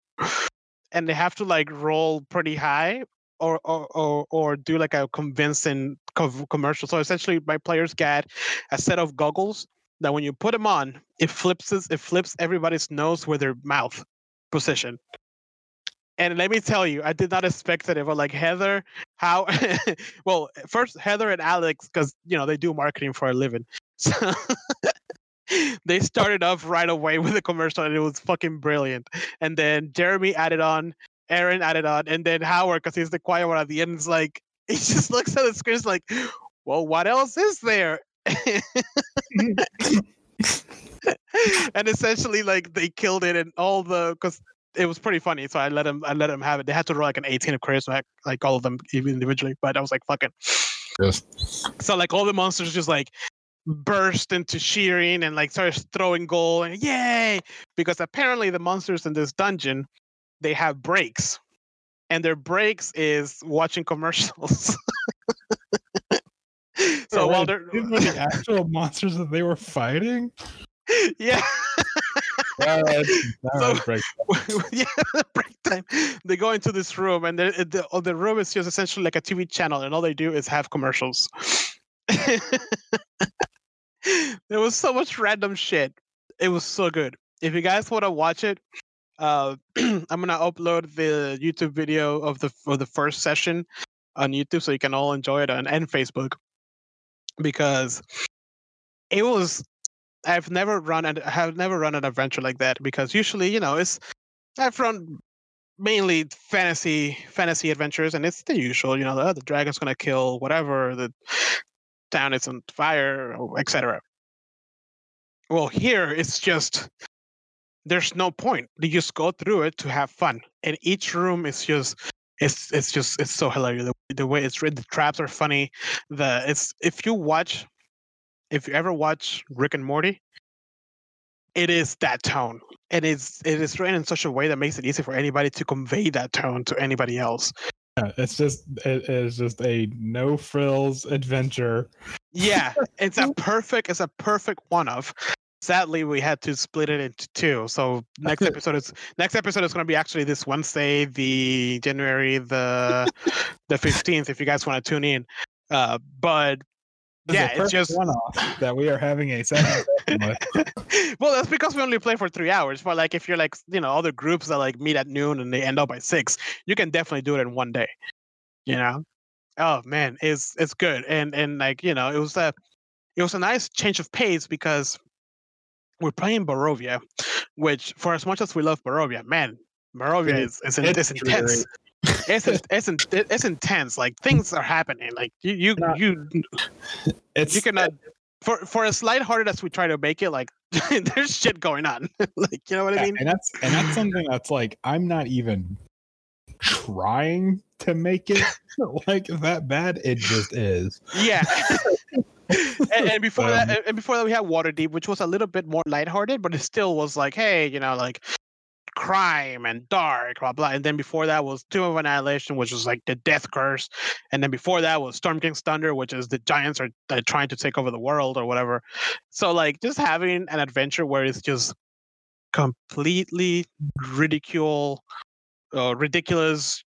and they have to like roll pretty high. Or, or, or, or do like a convincing co- commercial. So essentially, my players get a set of goggles that when you put them on, it flips it flips everybody's nose with their mouth position. And let me tell you, I did not expect that. But like Heather, how? well, first Heather and Alex, because you know they do marketing for a living, so they started off right away with the commercial, and it was fucking brilliant. And then Jeremy added on, Aaron added on, and then Howard, because he's the quiet one at the end, is like he just looks at the screen, is like, well, what else is there? and essentially, like they killed it, and all the because it was pretty funny. So I let him, I let him have it. They had to roll like an 18 of charisma, like all of them even individually. But I was like, fuck it. Yes. So like all the monsters just like burst into cheering and like started throwing gold and yay because apparently the monsters in this dungeon they have breaks and their breaks is watching commercials so while they're the actual monsters that they were fighting. yeah That was- that So- break- yeah, break time. They go into this room, and the the, oh, the room is just essentially like a TV channel, and all they do is have commercials. there was so much random shit. It was so good. If you guys want to watch it, uh, I'm gonna upload the YouTube video of the of the first session on YouTube, so you can all enjoy it on and Facebook, because it was I've never run and have never run an adventure like that because usually, you know, it's I've run mainly fantasy fantasy adventures and it's the usual, you know, the, oh, the dragon's gonna kill whatever, the town is on fire, oh, etc. Well, here it's just there's no point. You just go through it to have fun, and each room is just it's it's just it's so hilarious. The, the way it's written, the traps are funny. The it's if you watch if you ever watch Rick and Morty, it is that tone. And It is it is written in such a way that makes it easy for anybody to convey that tone to anybody else. Yeah, it's just it is just a no frills adventure. Yeah, it's a perfect it's a perfect one of. Sadly, we had to split it into two. So next episode is next episode is going to be actually this Wednesday, the January the the fifteenth. If you guys want to tune in, uh, but Yeah, it's just- one-off that we are having a second well, that's because we only play for three hours. But like, if you're like, you know, other groups that like meet at noon and they end up by six, you can definitely do it in one day. You know? Oh man, it's it's good, and and like you know, it was a it was a nice change of pace because we're playing Barovia, which for as much as we love Barovia, man, Barovia is is, it's is intense. It's in- it's in- it's intense. Like things are happening. Like you you Not- you It's you cannot for for as lighthearted as we try to make it, like there's shit going on. like you know what I mean? and that's and that's something that's like I'm not even trying to make it like that bad. It just is. Yeah. and, and before Um, that, and- and before that, we had Waterdeep, which was a little bit more lighthearted, but it still was like, hey, you know, like crime and dark, blah blah. And then before that was Tomb of Annihilation, which was like the Death Curse, and then before that was Storm King's Thunder, which is the giants are uh, trying to take over the world or whatever. So like just having an adventure where it's just completely ridicule, uh, ridiculous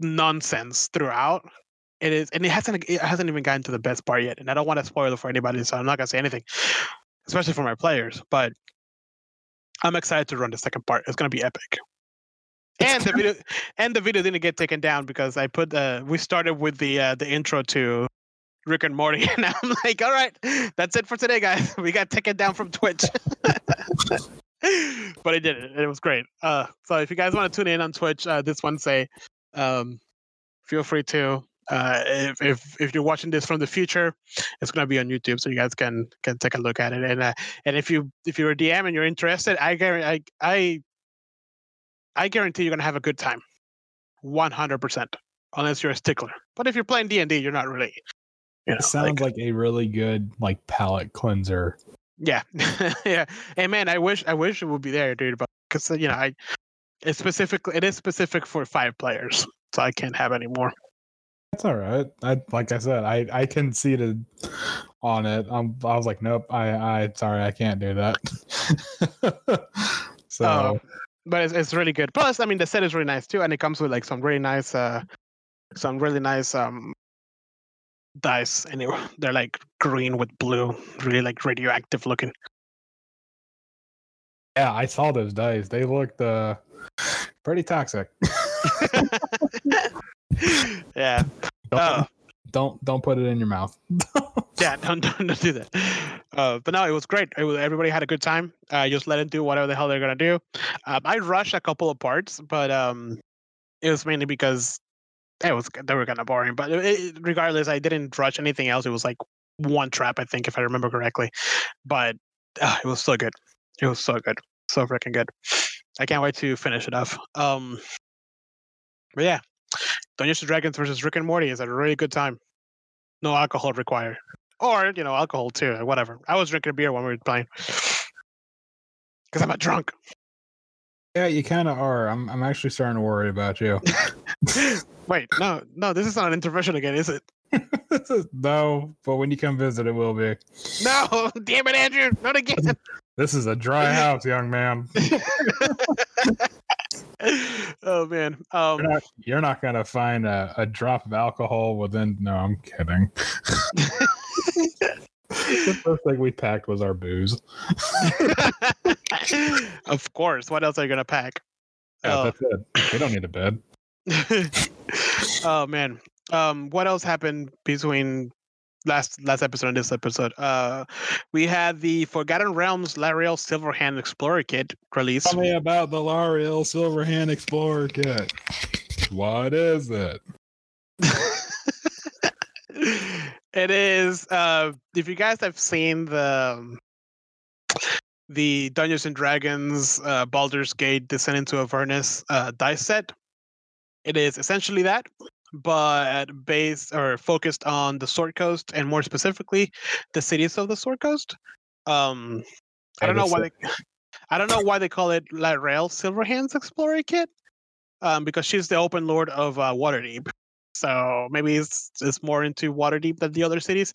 nonsense throughout. It is, and it hasn't it hasn't even gotten to the best part yet. And I don't want to spoil it for anybody, so I'm not gonna say anything, especially for my players. But I'm excited to run the second part. It's gonna be epic. And the video and the video didn't get taken down because I put uh we started with the uh, the intro to Rick and Morty, and I'm like, all right, that's it for today, guys. We got taken down from Twitch. but I did it. It was great. Uh, so if you guys want to tune in on Twitch uh, this Wednesday, um, feel free to. Uh, if, if if you're watching this from the future, it's gonna be on YouTube, so you guys can can take a look at it. And uh, and if you if you're a DM and you're interested, I guarantee I I I guarantee you're gonna have a good time, one hundred percent, unless you're a stickler. But if you're playing D and D, you're not really. You know, It sounds like, like a really good like palate cleanser. Yeah, yeah. And man, I wish I wish it would be there, dude. But because you know, I it's specifically it is specific for five players, so I can't have any more. That's all right. I like I said, I I conceded on it. I'm, I was like, nope. I I sorry, I can't do that. so, Oh, but it's, it's really good. Plus, I mean, the set is really nice too, and it comes with like some really nice, uh, some really nice um dice, and it, they're like green with blue, really like radioactive looking. yeah, I saw those dice. They looked uh pretty toxic. yeah. Don't, Uh, don't don't put it in your mouth. yeah, don't, don't don't do that. Uh, but no, it was great. It was, everybody had a good time. Uh, just let them do whatever the hell they're gonna do. Um, I rushed a couple of parts, but um, it was mainly because it was they were kind of boring. But it, it- regardless, I didn't rush anything else. It was like one trap, I think, if I remember correctly. But uh, it was so good. It was so good, so freaking good. I can't wait to finish it off. Um, but yeah, Dungeons and Dragons versus Rick and Morty is a really good time. No alcohol required or you know alcohol too or whatever i was drinking a beer when we were playing because i'm a drunk Yeah, you kind of are. I'm I'm actually starting to worry about you. wait no no this is not an intervention again is it no, but when you come visit, it will be. no damn it andrew not again This is a dry house, young man. oh man um You're not, you're not gonna find a, a drop of alcohol within. No, I'm kidding. the first thing we packed was our booze. of course what else are you gonna pack Yeah, Oh. that's it. We don't need a bed. oh man um what else happened between last last episode and this episode uh we had the forgotten realms laeral silverhand explorer kit release Tell me about the Laeral Silverhand Explorer kit. What is it? it is uh if you guys have seen the um, the Dungeons and Dragons uh Baldur's Gate Descent into Avernus uh dice set, it is essentially that, but based or focused on the Sword Coast and more specifically the cities of the Sword Coast. Um I don't know why they I don't know why they call it Laeral Silverhand's Explorer Kit. Um, because she's the open lord of uh, Waterdeep. So maybe it's it's more into Waterdeep than the other cities.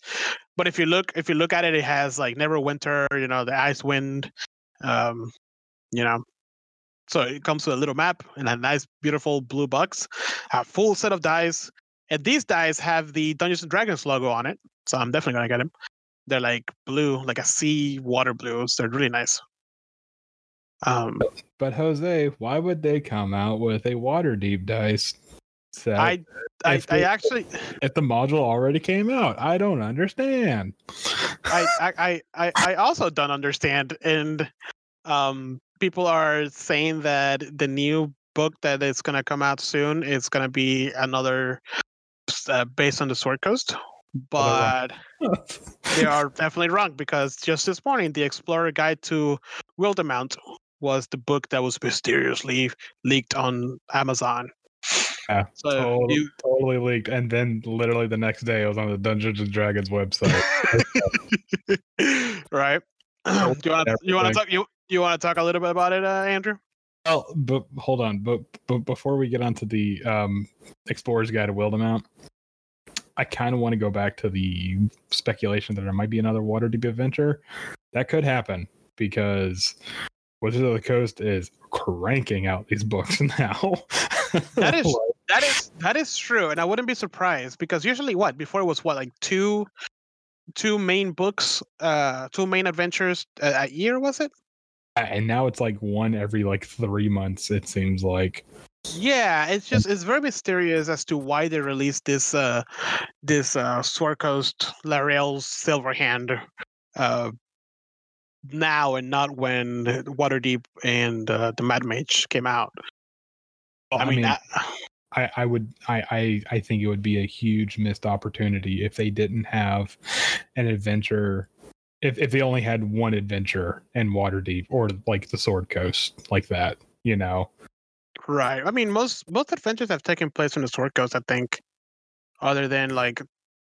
But if you look if you look at it, it has like Neverwinter, you know, the Ice Wind, um, you know. So it comes with a little map and a nice, beautiful blue box, a full set of dice, and these dice have the Dungeons and Dragons logo on it. So I'm definitely gonna get them. They're like blue, like a sea water blues. They're really nice. Um, But Jose, why would they come out with a Waterdeep dice set I, I, I actually, if the module already came out? I don't understand. I, I, I, I also don't understand. And um, people are saying that the new book that is going to come out soon is going to be another uh, based on the Sword Coast. But they are definitely wrong because just this morning, the Explorer Guide to Wildemount was the book that was mysteriously leaked on Amazon. Yeah, so totally, you, totally leaked, and then literally the next day, it was on the Dungeons and Dragons website. right? Do you want to you want to talk you you want to talk a little bit about it, uh, Andrew? Well, but hold on, but but before we get onto the um, Explorer's Guide to Wildemount, I kind of want to go back to the speculation that there might be another Waterdeep adventure. That could happen because Wizards of the Coast is cranking out these books now. That is- That is that is true, and I wouldn't be surprised because usually what before it was what like two two main books, uh, two main adventures a, a year was it? And now it's like one every like three months. It seems like. Yeah, it's just it's very mysterious as to why they released this uh this uh Sword Coast Laeral Silverhand uh now and not when Waterdeep and uh, the Mad Mage came out. I mean, that, I, I would I, I I think it would be a huge missed opportunity if they didn't have an adventure if if they only had one adventure in Waterdeep or like the Sword Coast like that, you know. right. I mean, most most adventures have taken place on the Sword Coast, I think, other than like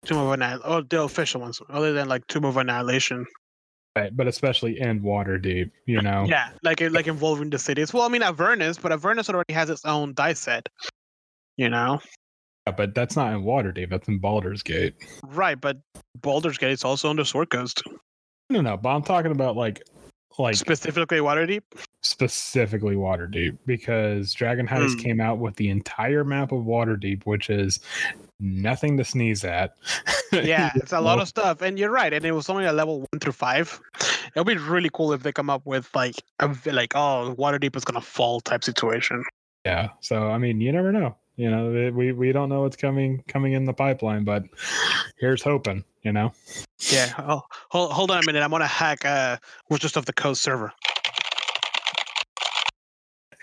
Tomb of Annihilation, or oh, the official ones, other than like Tomb of Annihilation. Right, but especially in Waterdeep, you know. Yeah, like like involving the cities. Well, I mean Avernus, but Avernus already has its own dice set. You know. Yeah, but that's not in Waterdeep. That's in Baldur's Gate. Right, but Baldur's Gate is also on the Sword Coast. No, no, but I'm talking about like, like Specifically Waterdeep. specifically Waterdeep because Dragon Heist Hmm. came out with the entire map of Waterdeep, which is nothing to sneeze at. Yeah, it's a lot of stuff, and you're right. And it was only a level one through five. It'll be really cool if they come up with like a like oh Waterdeep is gonna fall type situation. Yeah. So I mean, you never know. You know, we we don't know what's coming coming in the pipeline, but here's hoping. You know. Yeah. Oh, hold hold on a minute. I'm gonna hack uh Wizards of the Coast server.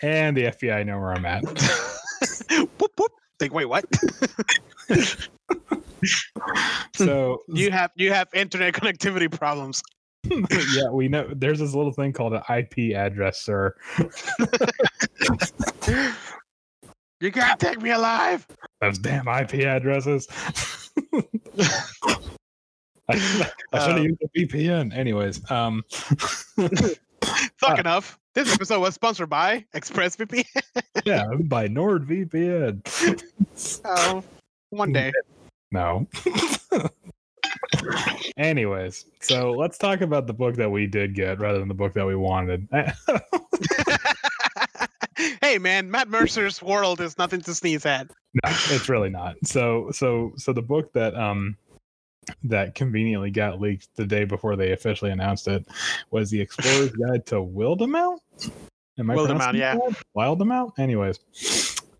And the FBI know where I'm at. whoop whoop. Like, wait, what? So you have you have internet connectivity problems. yeah, we know there's this little thing called an IP address, sir. You can't take me alive. Those damn IP addresses. I, I should have Um, used a VPN. Anyways, um, Fuck enough. This episode was sponsored by ExpressVPN. yeah, by NordVPN. Oh, one day. No. Anyways, so let's talk about the book that we did get rather than the book that we wanted. hey man, Matt Mercer's world is nothing to sneeze at. no, it's really not. So so so the book that um that conveniently got leaked the day before they officially announced it was the Explorer's Guide to Wildemount. Am I Wildemount, yeah. that? Wildemount. Anyways,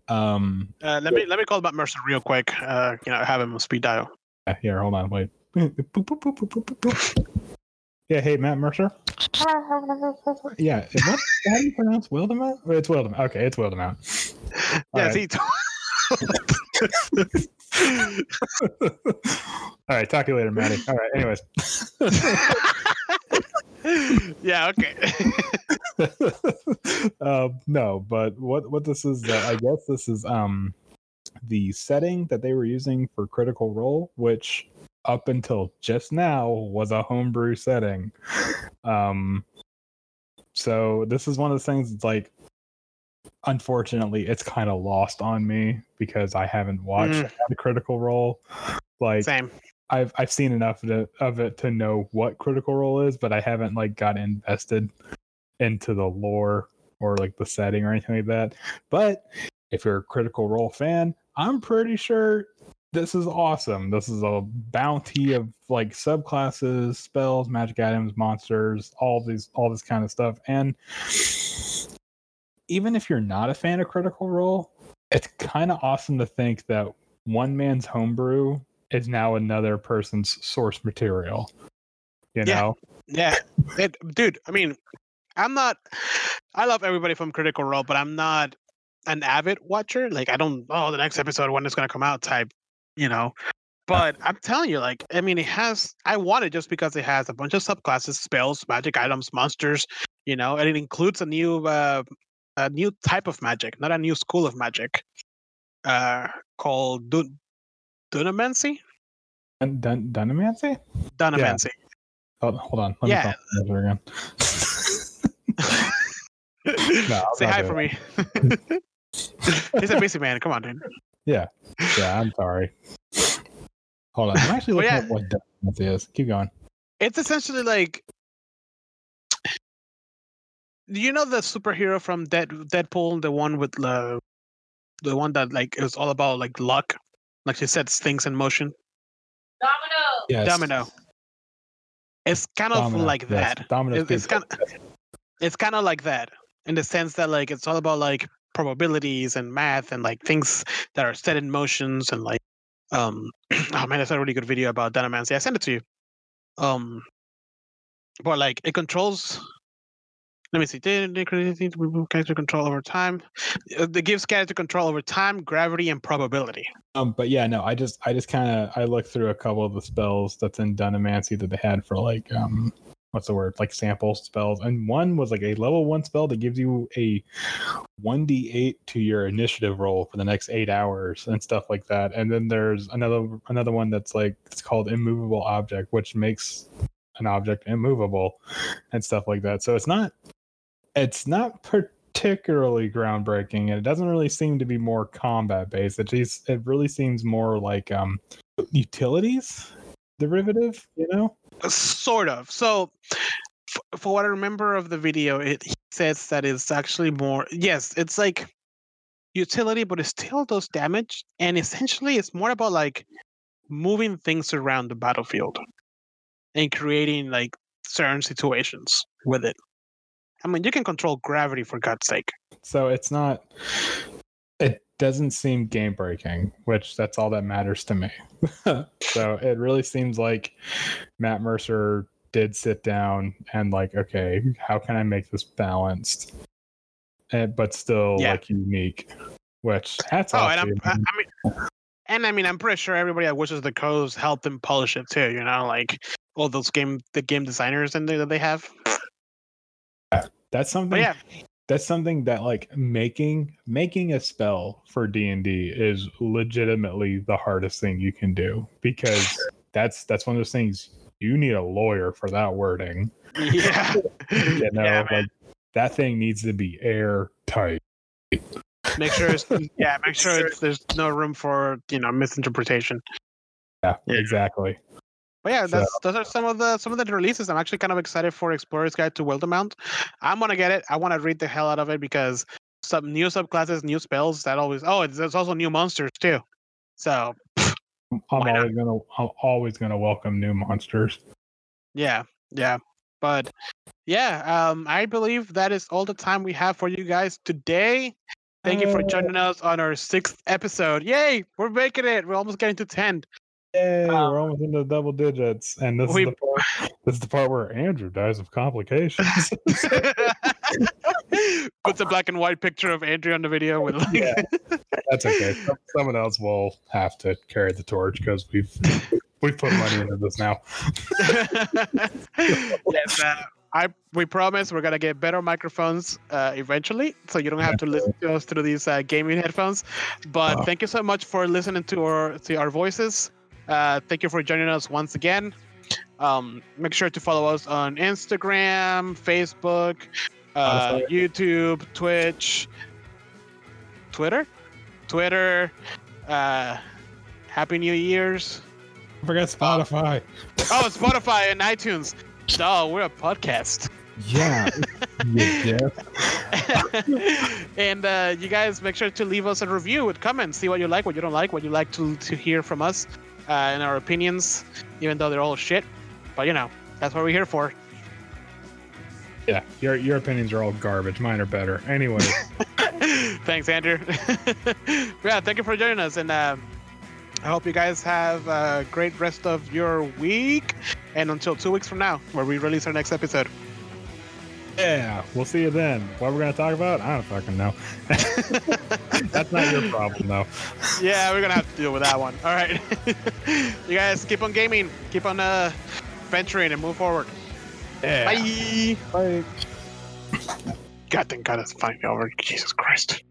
um, Uh, let me let me call about Mercer real quick. Uh, you know, have him on speed dial. yeah, here, hold on, wait. Yeah, hey, Matt Mercer. Yeah, what? How do you pronounce Wildemount? It's Wildemount. Okay, it's Wildemount. All Yeah, right. see. All right, talk to you later, Maddie. All right, anyways. yeah. Okay. um, no, but what what this is, uh, I guess this is um the setting that they were using for Critical Role, which up until just now was a homebrew setting. Um, so this is one of the things. Like, unfortunately, it's kind of lost on me because I haven't watched Mm. the Critical Role. Like, Same. I've I've seen enough of it, of it to know what Critical Role is, but I haven't like got invested into the lore or like the setting or anything like that. But if you're a Critical Role fan, I'm pretty sure this is awesome. This is a bounty of like subclasses, spells, magic items, monsters, all these all this kind of stuff. And even if you're not a fan of Critical Role, it's kind of awesome to think that one man's homebrew is now another person's source material. You Yeah. know? Yeah, it, dude. I mean, I'm not. I love everybody from Critical Role, but I'm not an avid watcher. Like, I don't. Oh, the next episode when it's gonna come out, type. You know. But I'm telling you, like, I mean, it has. I want it just because it has a bunch of subclasses, spells, magic items, monsters. You know, and it includes a new, uh, a new type of magic, not a new school of magic, uh, called Dun- Dunamancy. Dun- Dun- Dunamancy? Dunamancy. Oh, hold on. Let Yeah. me call again. No, Say hi for me. He's a busy man. Come on, dude. yeah, Yeah, I'm sorry. Hold on. I'm actually Well, looking yeah. up what Dunamancy is. Keep going. It's essentially like you know the superhero from Dead Deadpool, the one with the the one that like is all about like luck, like she sets things in motion. Domino. Yes. Domino. It's kind of Domino, like yes. that. Domino's It- it's kind of it's kind of like that in the sense that like it's all about like probabilities and math and like things that are set in motions and like um oh man that's a really good video about Dunamancy. I sent it to you. Um but like it controls let me see. To remove character control over time? Uh, It gives character control over time, gravity, and probability. Um, but yeah, no, I just I just kind of I looked through a couple of the spells that's in Dunamancy that they had for like um what's the word like sample spells, and one was like a level one spell that gives you a one d eight to your initiative roll for the next eight hours and stuff like that. And then there's another another one that's like it's called immovable object, which makes an object immovable and stuff like that. So it's not it's not particularly groundbreaking and it doesn't really seem to be more combat based. It just it really seems more like um utilities derivative, you know? Sort of. So, for what I remember of the video, it says that it's actually more. Yes, it's like utility, but it still does damage, and essentially, it's more about like moving things around the battlefield and creating like certain situations with it. I mean, you can control gravity for God's sake. So it's not it doesn't seem game breaking, which that's all that matters to me. so it really seems like Matt Mercer did sit down and like, okay, how can I make this balanced, and, but still Yeah. like unique? Which that's Oh, and to I'm, you, I. I mean, and I mean, I'm pretty sure everybody that wishes the codes helped them polish it too. You know, like all those game the game designers and that they have. That's something. But yeah, that's something that like making making a spell for d&d is legitimately the hardest thing you can do because that's that's one of those things you need a lawyer for that wording yeah, you know yeah, like that thing needs to be airtight Make sure, it's, yeah, make sure it's, there's no room for you know misinterpretation. yeah, Yeah. exactly But yeah, So- those are some of the some of the releases. I'm actually kind of excited for Explorer's Guide to Wildemount. I'm gonna get it. I want to read the hell out of it because some new subclasses, new spells. That always. Oh, it's- there's also new monsters too. So i'm always gonna i'm always gonna welcome new monsters yeah, yeah. But yeah, um, I believe that is all the time we have for you guys today. Thank you for joining us on our sixth episode. Yay, we're making it. We're almost getting to ten. Yay, Um, we're almost into double digits and this we- is the part this is the part where andrew dies of complications Puts a black and white picture of Andrew on the video with like, Yeah. That's okay. Someone else will have to carry the torch because we've we've put money into this now. yes, uh, I we promise we're gonna get better microphones uh, eventually, so you don't have to listen to us through these uh, gaming headphones. But Wow. thank you so much for listening to our to our voices. Uh, thank you for joining us once again. Um, make sure to follow us on Instagram, Facebook, uh, YouTube, Twitch, Twitter, Twitter. Uh, Happy New Year's. I forgot Spotify. Oh, Spotify and iTunes. Duh, we're a podcast. Yeah. yeah. and uh, you guys make sure to leave us a review with comments. See what you like, what you don't like, what you like to, to hear from us, uh, and our opinions, even though they're all shit. But you know, that's what we're here for. Yeah. Your your opinions are all garbage. Mine are better. Anyway, Thanks, Andrew. yeah, thank you for joining us, and uh, I hope you guys have a great rest of your week. And until two weeks from now, where we release our next episode. Yeah. We'll see you then. What we're gonna talk about? I don't fucking know. That's not your problem though. yeah, we're gonna have to deal with that one. All right, you guys keep on gaming, keep on uh, venturing, and move forward. Yeah. Bye. Bye. God, thank God it's finally over. Jesus Christ.